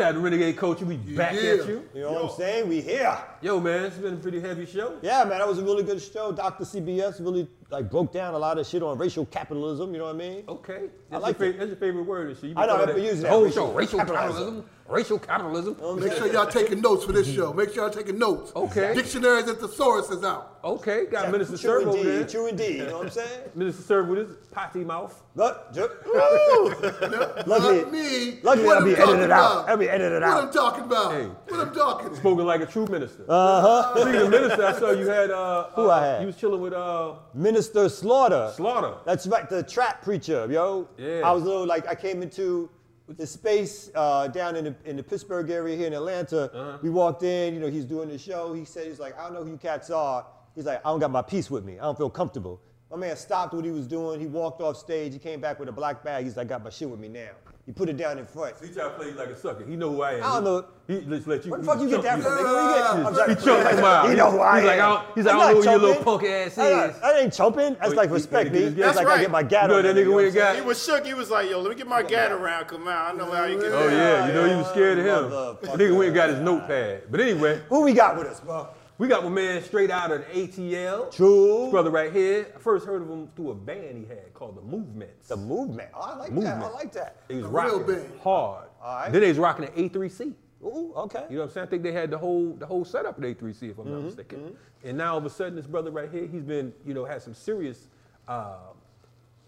Saturday Renegade Culture, we back Yeah. at you. You know what I'm saying? We here. Yo, man, it's been a pretty heavy show. Yeah, man, that was a really good show. Dr. CBS really like broke down a lot of shit on racial capitalism. You know what I mean? Okay. That's, I like your, it. fa- that's your favorite word. shit. You I know, I've been using that, whole racial show. Racial capitalism. capitalism. Racial capitalism. Make sure y'all taking notes for this show. Make sure y'all taking notes. Okay. Dictionaries and thesaurus is out. Okay, got Minister True Serve over there. True indeed. You know what I'm saying? Minister Serve with his potty mouth. Look, ju- Not Luckily- me. luckily What that'll be talking edited out. about. That'll be edited What out. I'm talking about. Hey. What I'm talking. Spoken like a true minister. Uh-huh. Speaking of minister, I saw you had uh Who uh, I had? You was chilling with uh Minister Slaughter. Slaughter. That's right, the trap preacher, yo. Yeah. I was a little like I came into the space uh, down in the in the Pittsburgh area here in Atlanta. Uh-huh. We walked in, you know, he's doing the show. He said he's like, I don't know who you cats are. He's like, I don't got my piece with me. I don't feel comfortable. My man stopped what he was doing. He walked off stage. He came back with a black bag. He's like, I got my shit with me now. He put it down in front. So He try to play you like a sucker. He know who I am. I don't know. He just let you. Where the fuck you get that you. from, nigga? Where you get? I'm He sorry. him out. You know who I he's Like, am. I don't, he's like, I'm I don't know who your little choking. punk ass That's not- is. That ain't chopping. That's Oh, like respect he- he- me. he- That's like That's I get my You gat know on. that that nigga went you got. He was shook. He was like, yo, let me get my gat around. Come on. I know how you get Oh yeah, you know he was scared of him. Motherfucker. Nigga went and got his notepad. But anyway, Who we got with us, bro? We got my man straight out of the ATL. True. This brother right here. I first heard of him through a band he had called the Movements. The movement. Oh, I like that. Movement. I like that. He was real rocking band. hard. All right. Then they was rocking the A3C. Ooh, okay. You know what I'm saying? I think they had the whole the whole setup at A3C, if I'm Mm-hmm, not mistaken. And now all of a sudden, this brother right here, he's been, you know, had some serious uh,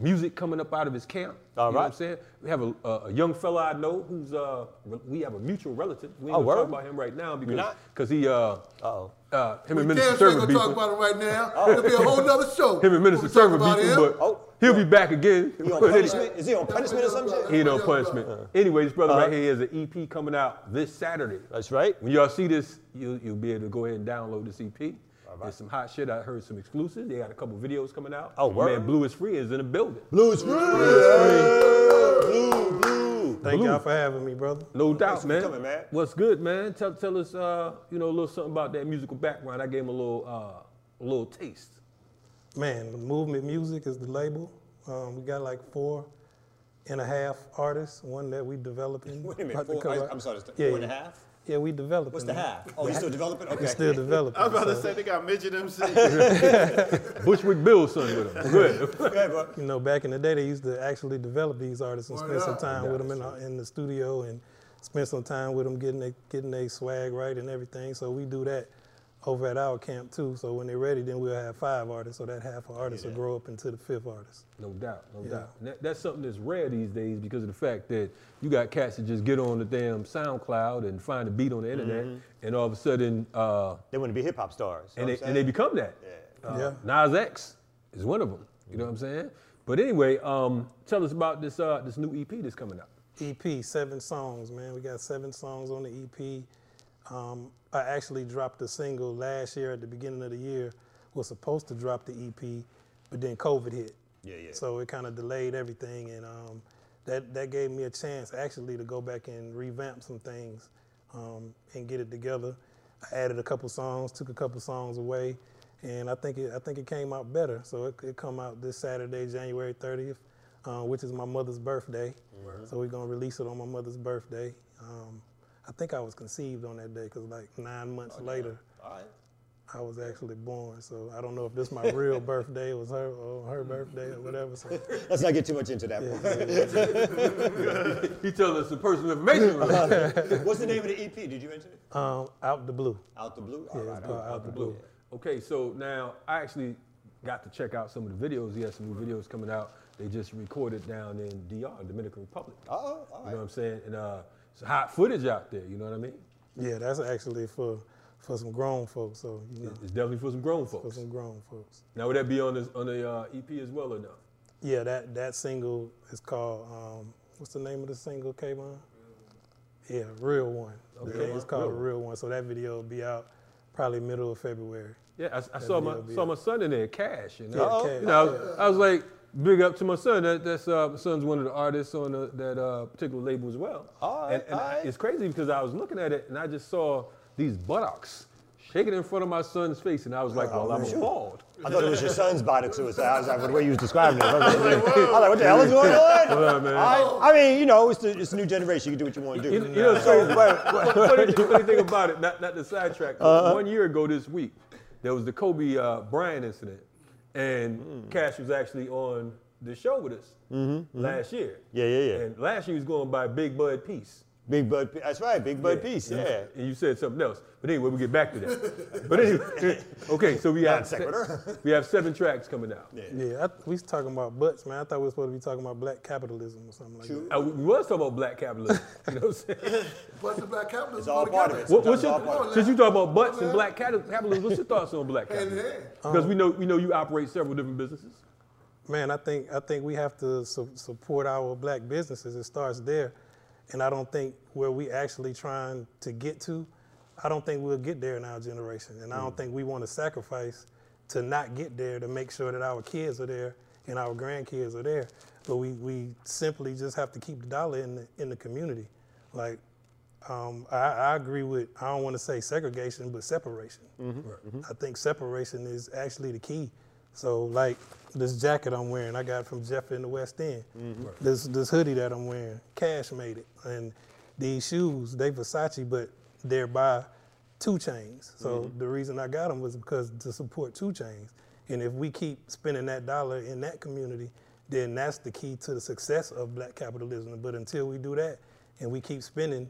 music coming up out of his camp. All you know what I'm saying? We have a, a, a young fella I know who's uh, we have a mutual relative. We ain't Oh, gonna word? talk about him right now because not? because he uh, Uh-oh. uh him and damn Minister sure ain't Server gonna talk about it right now. It'll be a whole nother show. Him and Minister when we talk Server about beefing, him. but Oh. he'll be back again. He on punishment? Is he on punishment or some shit? He ain't on punishment. Anyway, this brother Uh-huh. right here has an EP coming out this Saturday. That's right. When y'all see this, you'll, you'll be able to go ahead and download this EP. There's some hot shit. I heard some exclusives. They got a couple videos coming out. Oh, word? Man, Blue is Free is in the building. Blue is free. Blue, blue. Thank Blue. y'all for having me, brother. No doubt, for man. coming, man. What's good, man? Tell, tell us, uh, you know, a little something about that musical background. I gave him a little, uh, a little taste. Man, the Movement Music is the label. Um, we got like four and a half artists, one that we developing. Wait a minute. Four, I, I'm sorry. It's Yeah, four and a half? Yeah, we developing. What's the half? Oh, you still developing? Okay. We still developing. I was about to so, say they got midget MC. Bushwick Bill's son with him. Good. Okay, bro. You know, back in the day, they used to actually develop these artists and spend some up. time with them in, the- in the studio and spend some time with them, getting they getting their swag right and everything. So we do that over at our camp too. So when they're ready, then we'll have five artists. So that half of artists will grow up into the fifth artist. No doubt, no Yeah. doubt. And that, that's something that's rare these days because of the fact that you got cats that just get on the damn SoundCloud and find a beat on the internet, and all of a sudden, uh, They want to be hip hop stars. and they, and they become that. Yeah. Uh, Nas X is one of them. You know what I'm saying? But anyway, um, tell us about this uh, this new EP that's coming out. EP, seven songs, man. We got seven songs on the EP. Um, I actually dropped a single last year at the beginning of the year. Was supposed to drop the EP, but then COVID hit. Yeah, yeah. So it kind of delayed everything, and um, that that gave me a chance actually to go back and revamp some things um, and get it together. I added a couple songs, took a couple songs away, and I think it I think it came out better. So it it come out this Saturday, January 30th, uh, which is my mother's birthday. So we're gonna release it on my mother's birthday. Um, I think I was conceived on that day because like nine months later, All right. I was actually born. So I don't know if this my real birthday it was her or her birthday or whatever. So Let's not get too much into that. He telling us some personal information. What's the name of the EP? Did you mention it? um, out the blue. Out the Blue? Yeah, All it's right, called all right. out the blue. Okay, so now I actually got to check out some of the videos. He has some new videos coming out. They just recorded down in DR, Dominican Republic. Oh, all You know what I'm saying? And uh, it's hot footage out there. You know what I mean? Yeah, that's actually for for some grown folks. So you know, It's definitely for some grown folks. for some grown folks. Now, would that be on the on the uh, EP as well or no? Yeah, that that single is called um, what's the name of the single, Kayvon? Yeah, Real One. Okay. It's called Real Real One. So that video will be out probably middle of February. Yeah, I, I saw my saw out. my son in there, Cash. And Yeah, uh, Cash. you know, I was like, big up to my son. That, that's uh, my son's one of the artists on the, that uh, particular label as well. All right, and and all I- it's crazy because I was looking at it and I just saw these buttocks shaking in front of my son's face, and I was like, Oh, I'm appalled. I thought it was your son's body suicide. I was like, the way you was describing it. I was like, I was like, what the hell is going on? Well. I, I mean, you know, it's the, it's the new generation. You can do what you want to do. You, you know, crazy. funny, funny thing about it, not, not the sidetrack. Uh-huh. One year ago this week, there was the Kobe uh, Bryant incident, and Mm. Cash was actually on the show with us last year. Mm-hmm, Yeah, yeah, yeah. And last year he was going by Big Bud Peace. Big Bud, that's right, Big Bud Peace, yeah. And you said something else. But anyway, we'll get back to that. but anyway, okay, so we have, se- we have seven tracks coming out. Yeah, I, we was talking about butts, man. I thought we were supposed to be talking about black capitalism or something like that. Uh, we we was talking about black capitalism. You know what I'm saying? Butts and black capitalism It's all part of it. What, what's your, all part since you talk about butts and black capitalism, what's your thoughts on black capitalism? hand. Because we know we know you operate several different businesses. Man, I think I think we have to su- support our black businesses. It starts there, and I don't think where we actually trying to get to, I don't think we'll get there in our generation, and I don't mm. think we want to sacrifice to not get there to make sure that our kids are there and our grandkids are there. But we we simply just have to keep the dollar in the in the community, like. Um, I, I agree with, I don't want to say segregation, but separation. Mm-hmm. Mm-hmm. I think separation is actually the key. So, like this jacket I'm wearing, I got from Jeff in the West End. Mm-hmm. This this hoodie that I'm wearing, Cash made it. And these shoes, they Versace, but they're by 2 Chainz. So mm-hmm. the reason I got them was because to support 2 Chainz. And if we keep spending that dollar in that community, then that's the key to the success of black capitalism. But until we do that, and we keep spending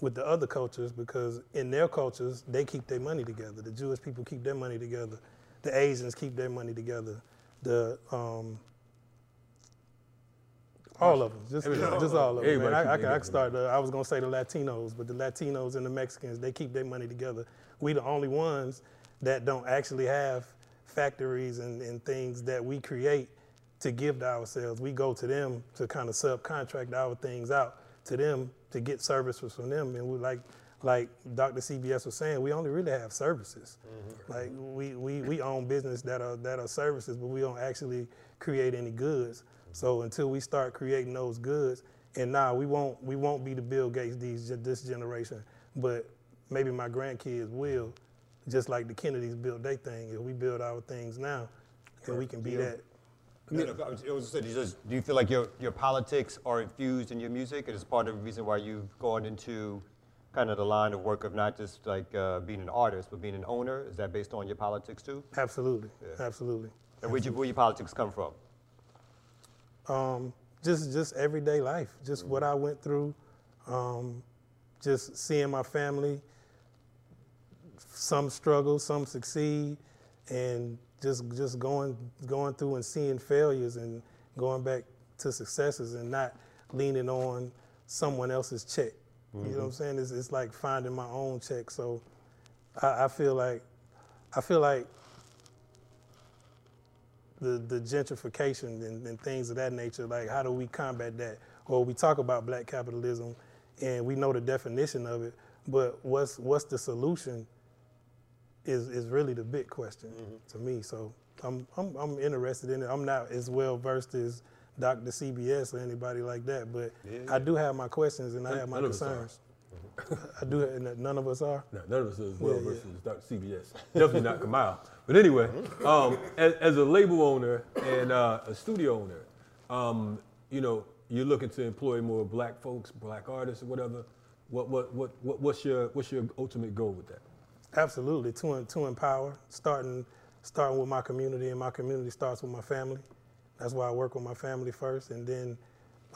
with the other cultures because in their cultures they keep their money together. The Jewish people keep their money together. The Asians keep their money together. The um, all of them, just, just all of them. Man. I, I, their I, start. The, I was gonna say the Latinos, but the Latinos and the Mexicans they keep their money together. We the only ones that don't actually have factories and, and things that we create to give to ourselves. We go to them to kind of subcontract our things out to them to get services from them. And we like, like Dr. CBS was saying, we only really have services. Mm-hmm. Like we, we, we own business that are that are services, but we don't actually create any goods. So until we start creating those goods, and now we won't we won't be the Bill Gates these this generation, but maybe my grandkids will, just like the Kennedys built their thing. If we build our things now, then we can be that. No, no, I was- it just- do you feel like your, your politics are infused in your music? And it's part of the reason why you've gone into kind of the line of work of not just like uh, being an artist, but being an owner? Is that based on your politics too? Absolutely, absolutely. And you, where your politics come from? um, just just everyday life, just what I went through Um, just seeing my family, some struggle, some succeed, and just just going going through and seeing failures and going back to successes and not leaning on someone else's check. You mm-hmm. know what I'm saying? It's, it's like finding my own check. So I, I feel like I feel like the the gentrification and, and things of that nature. Like, how do we combat that? Or we talk about black capitalism, and we know the definition of it, but what's what's the solution? Is is really the big question mm-hmm. to me. So I'm, I'm I'm interested in it. I'm not as well versed as Dr. CBS or anybody like that, but I do have my questions and I None- have my none of us concerns. I do. and None of us are. No, none of us is well Yeah, versed yeah. Dr. CBS. Definitely not Kamau. But anyway, um, as, as a label owner and uh, a studio owner, um, you know, you're looking to employ more black folks, black artists, or whatever. What, what, what, what, what's your, what's your ultimate goal with that? Absolutely, to to empower, starting starting with my community, and my community starts with my family. That's why I work with my family first, and then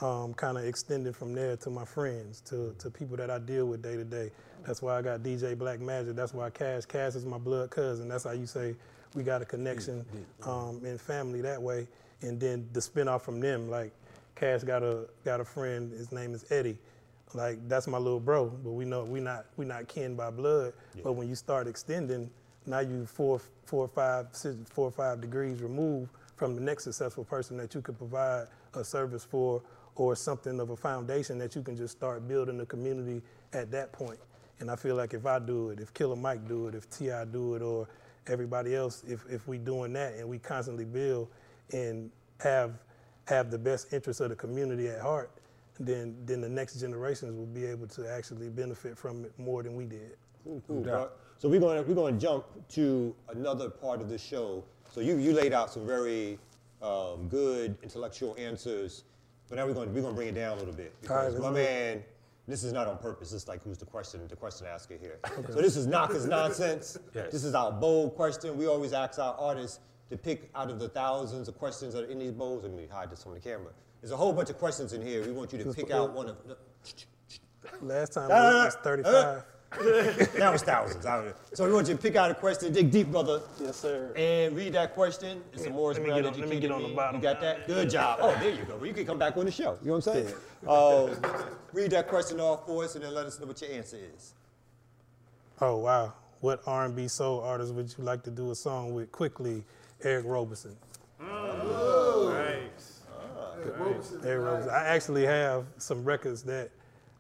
um, kind of extending from there to my friends, to to people that I deal with day to day. That's why I got DJ Black Magic. That's why Cash Cash is my blood cousin. That's how you say we got a connection um, in family that way. And then the spin off from them, like Cash got a got a friend. His name is Eddie. Like that's my little bro, but we know we not we not kin by blood. But when you start extending, now you four four or five six, four or five degrees removed from the next successful person that you could provide a service for or something of a foundation that you can just start building the community at that point. And I feel like if I do it, if Killer Mike do it, if T.I. do it, or everybody else, if if we doing that and we constantly build and have have the best interests of the community at heart, then then the next generations will be able to actually benefit from it more than we did. Cool, cool, bro. So we're going to we're going to jump to another part of the show. So you you laid out some very um, good intellectual answers, but now we're going to we're going to bring it down a little bit because let's my man, this is not on purpose. It's like who's the question the question asker here. So this is not knockers nonsense. Yes. This is our bold question. We always ask our artists to pick out of the thousands of questions that are in these bowls. Let me hide this from the camera. There's a whole bunch of questions in here. We want you to pick out one of. Last time Ah, it was 35. that was thousands. I don't know. So we want you to pick out a question, dig deep, brother, Yes, sir. and read that question. It's a Morris let me Brown get on- let me get on the me. bottom You got that? Good job. Oh, there you go. Well, you can come back on the show. You know what I'm saying? Uh, read that question off for us, and then let us know what your answer is. Oh wow! What R&B soul artist would you like to do a song with quickly? Eric Roberson. Eric Roberson. I actually have some records that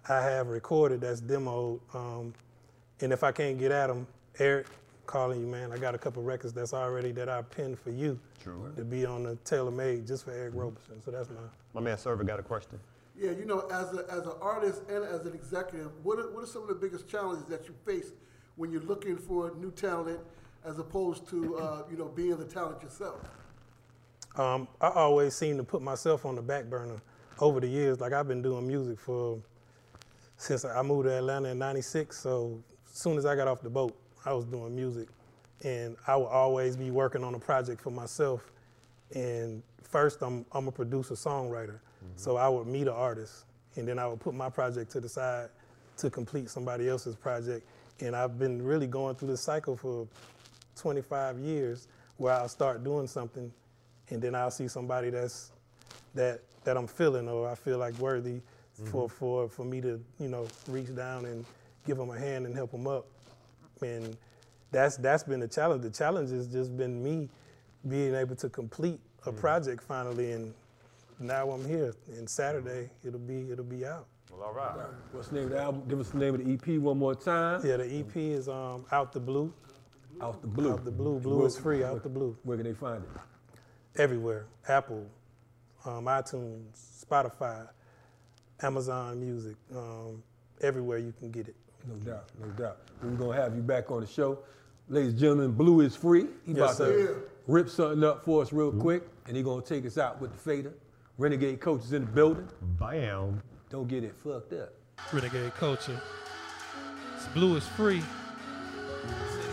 I have recorded that's demoed, um, and if I can't get at them, Eric, calling you, man. I got a couple records that's already that I penned for you to be on the tailor made just for Eric Roberson. So that's my. My man Server got a question. Yeah, you know, as, a, as an artist and as an executive, what are, what are some of the biggest challenges that you face when you're looking for new talent as opposed to, uh, you know, being the talent yourself? Um, I always seem to put myself on the back burner over the years. Like I've been doing music for since I moved to Atlanta in '96. So as soon as I got off the boat, I was doing music, and I would always be working on a project for myself. And first, I'm I'm a producer songwriter, mm-hmm. so I would meet an artist, and then I would put my project to the side to complete somebody else's project. And I've been really going through this cycle for 25 years, where I'll start doing something, and then I'll see somebody that's that that I'm feeling or I feel like worthy for for for me to you know reach down and give them a hand and help them up. And that's that's been the challenge. The challenge has just been me being able to complete a project finally, and now I'm here. And Saturday it'll be it'll be out. Well, all right. What's the name of the album? Give us the name of the EP one more time. Yeah, the EP is um, out the blue. Out the blue. Out the blue. Blue is free. Out the blue. Where can they find it? everywhere Apple, um, iTunes, Spotify, Amazon Music, um, everywhere you can get it. No doubt, no doubt. We're gonna have you back on the show. Ladies and gentlemen, Blue is free. He Yes, about sir. to rip something up for us real quick, and he gonna take us out with the fader. Renegade Coach is in the building. Bam. Don't get it fucked up. Renegade culture. It's blue is free.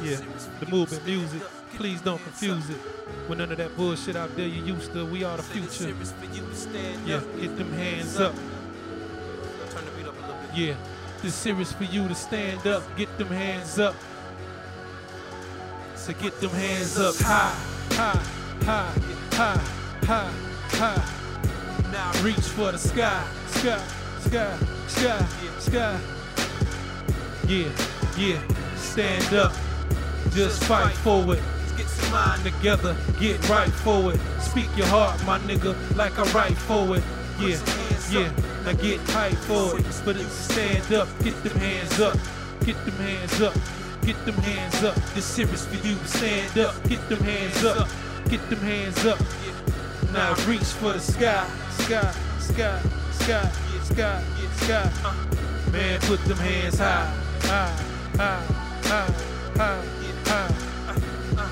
Yeah, the movement music. Please don't confuse it with none of that bullshit out there you used to. We are the future. Yeah, get them hands up. Yeah, this serious for you to stand up, get them hands up. So get them hands up high, high, high, high, high, high. Now reach for the sky, sky, sky, sky, sky. Yeah, yeah, stand up, just fight for it. Get some mind together, get right for it. Speak your heart, my nigga, like I write for it. Yeah, yeah, now get tight for it. But it stand up, get them hands up, get them hands up, get them hands up. This serious for you, stand up, get them hands up, get them hands up. Now reach for the sky, sky, sky, sky, sky, sky. Uh, man, put them hands high, high, high, high, high, high. Uh, uh,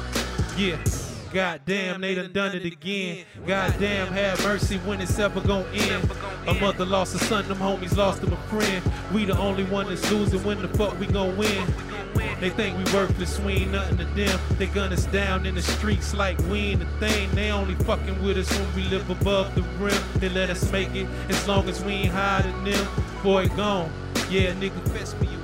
yeah. Goddamn, they done done it again. Goddamn, have mercy when it's ever gonna end. A mother lost a son, them homies lost them a friend. We the only one that's losing. When the fuck we gon' win? They think we worthless, we ain't nothing to them. They gun us down in the streets like we ain't a thing. They only fucking with us when we live above the rim. They let us make it as long as we ain't higher than them. Boy, gone. Yeah, nigga, fetch me.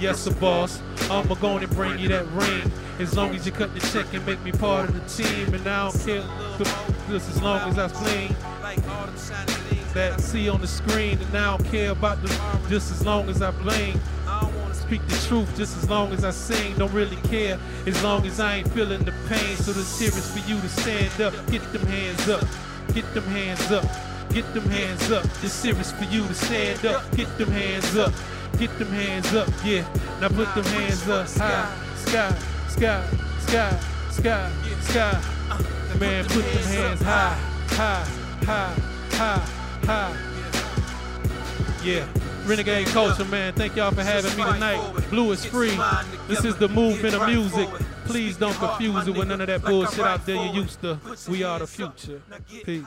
Yes, sir, boss. I'ma go and bring you that ring. As long as you cut the check and make me part of the team. And I don't care just as long as I fling. That see on the screen, and I don't care about the just as long as I. I wanna speak the truth just as long as I sing. Don't really care as long as I ain't feeling the pain. So the serious for you to stand up, get them hands up, get them hands up, get them hands up. It's serious for you to stand up, get them hands up, get them hands up. Yeah, now put them hands up high, sky, sky, sky, sky, sky. Man, put them hands high, high, high, high, high. Yeah. Renegade Culture, man. Thank y'all for having me tonight. Blue is free. This is the movement of music. Please don't confuse it with none of that bullshit out there you used to. We are the future. Peace.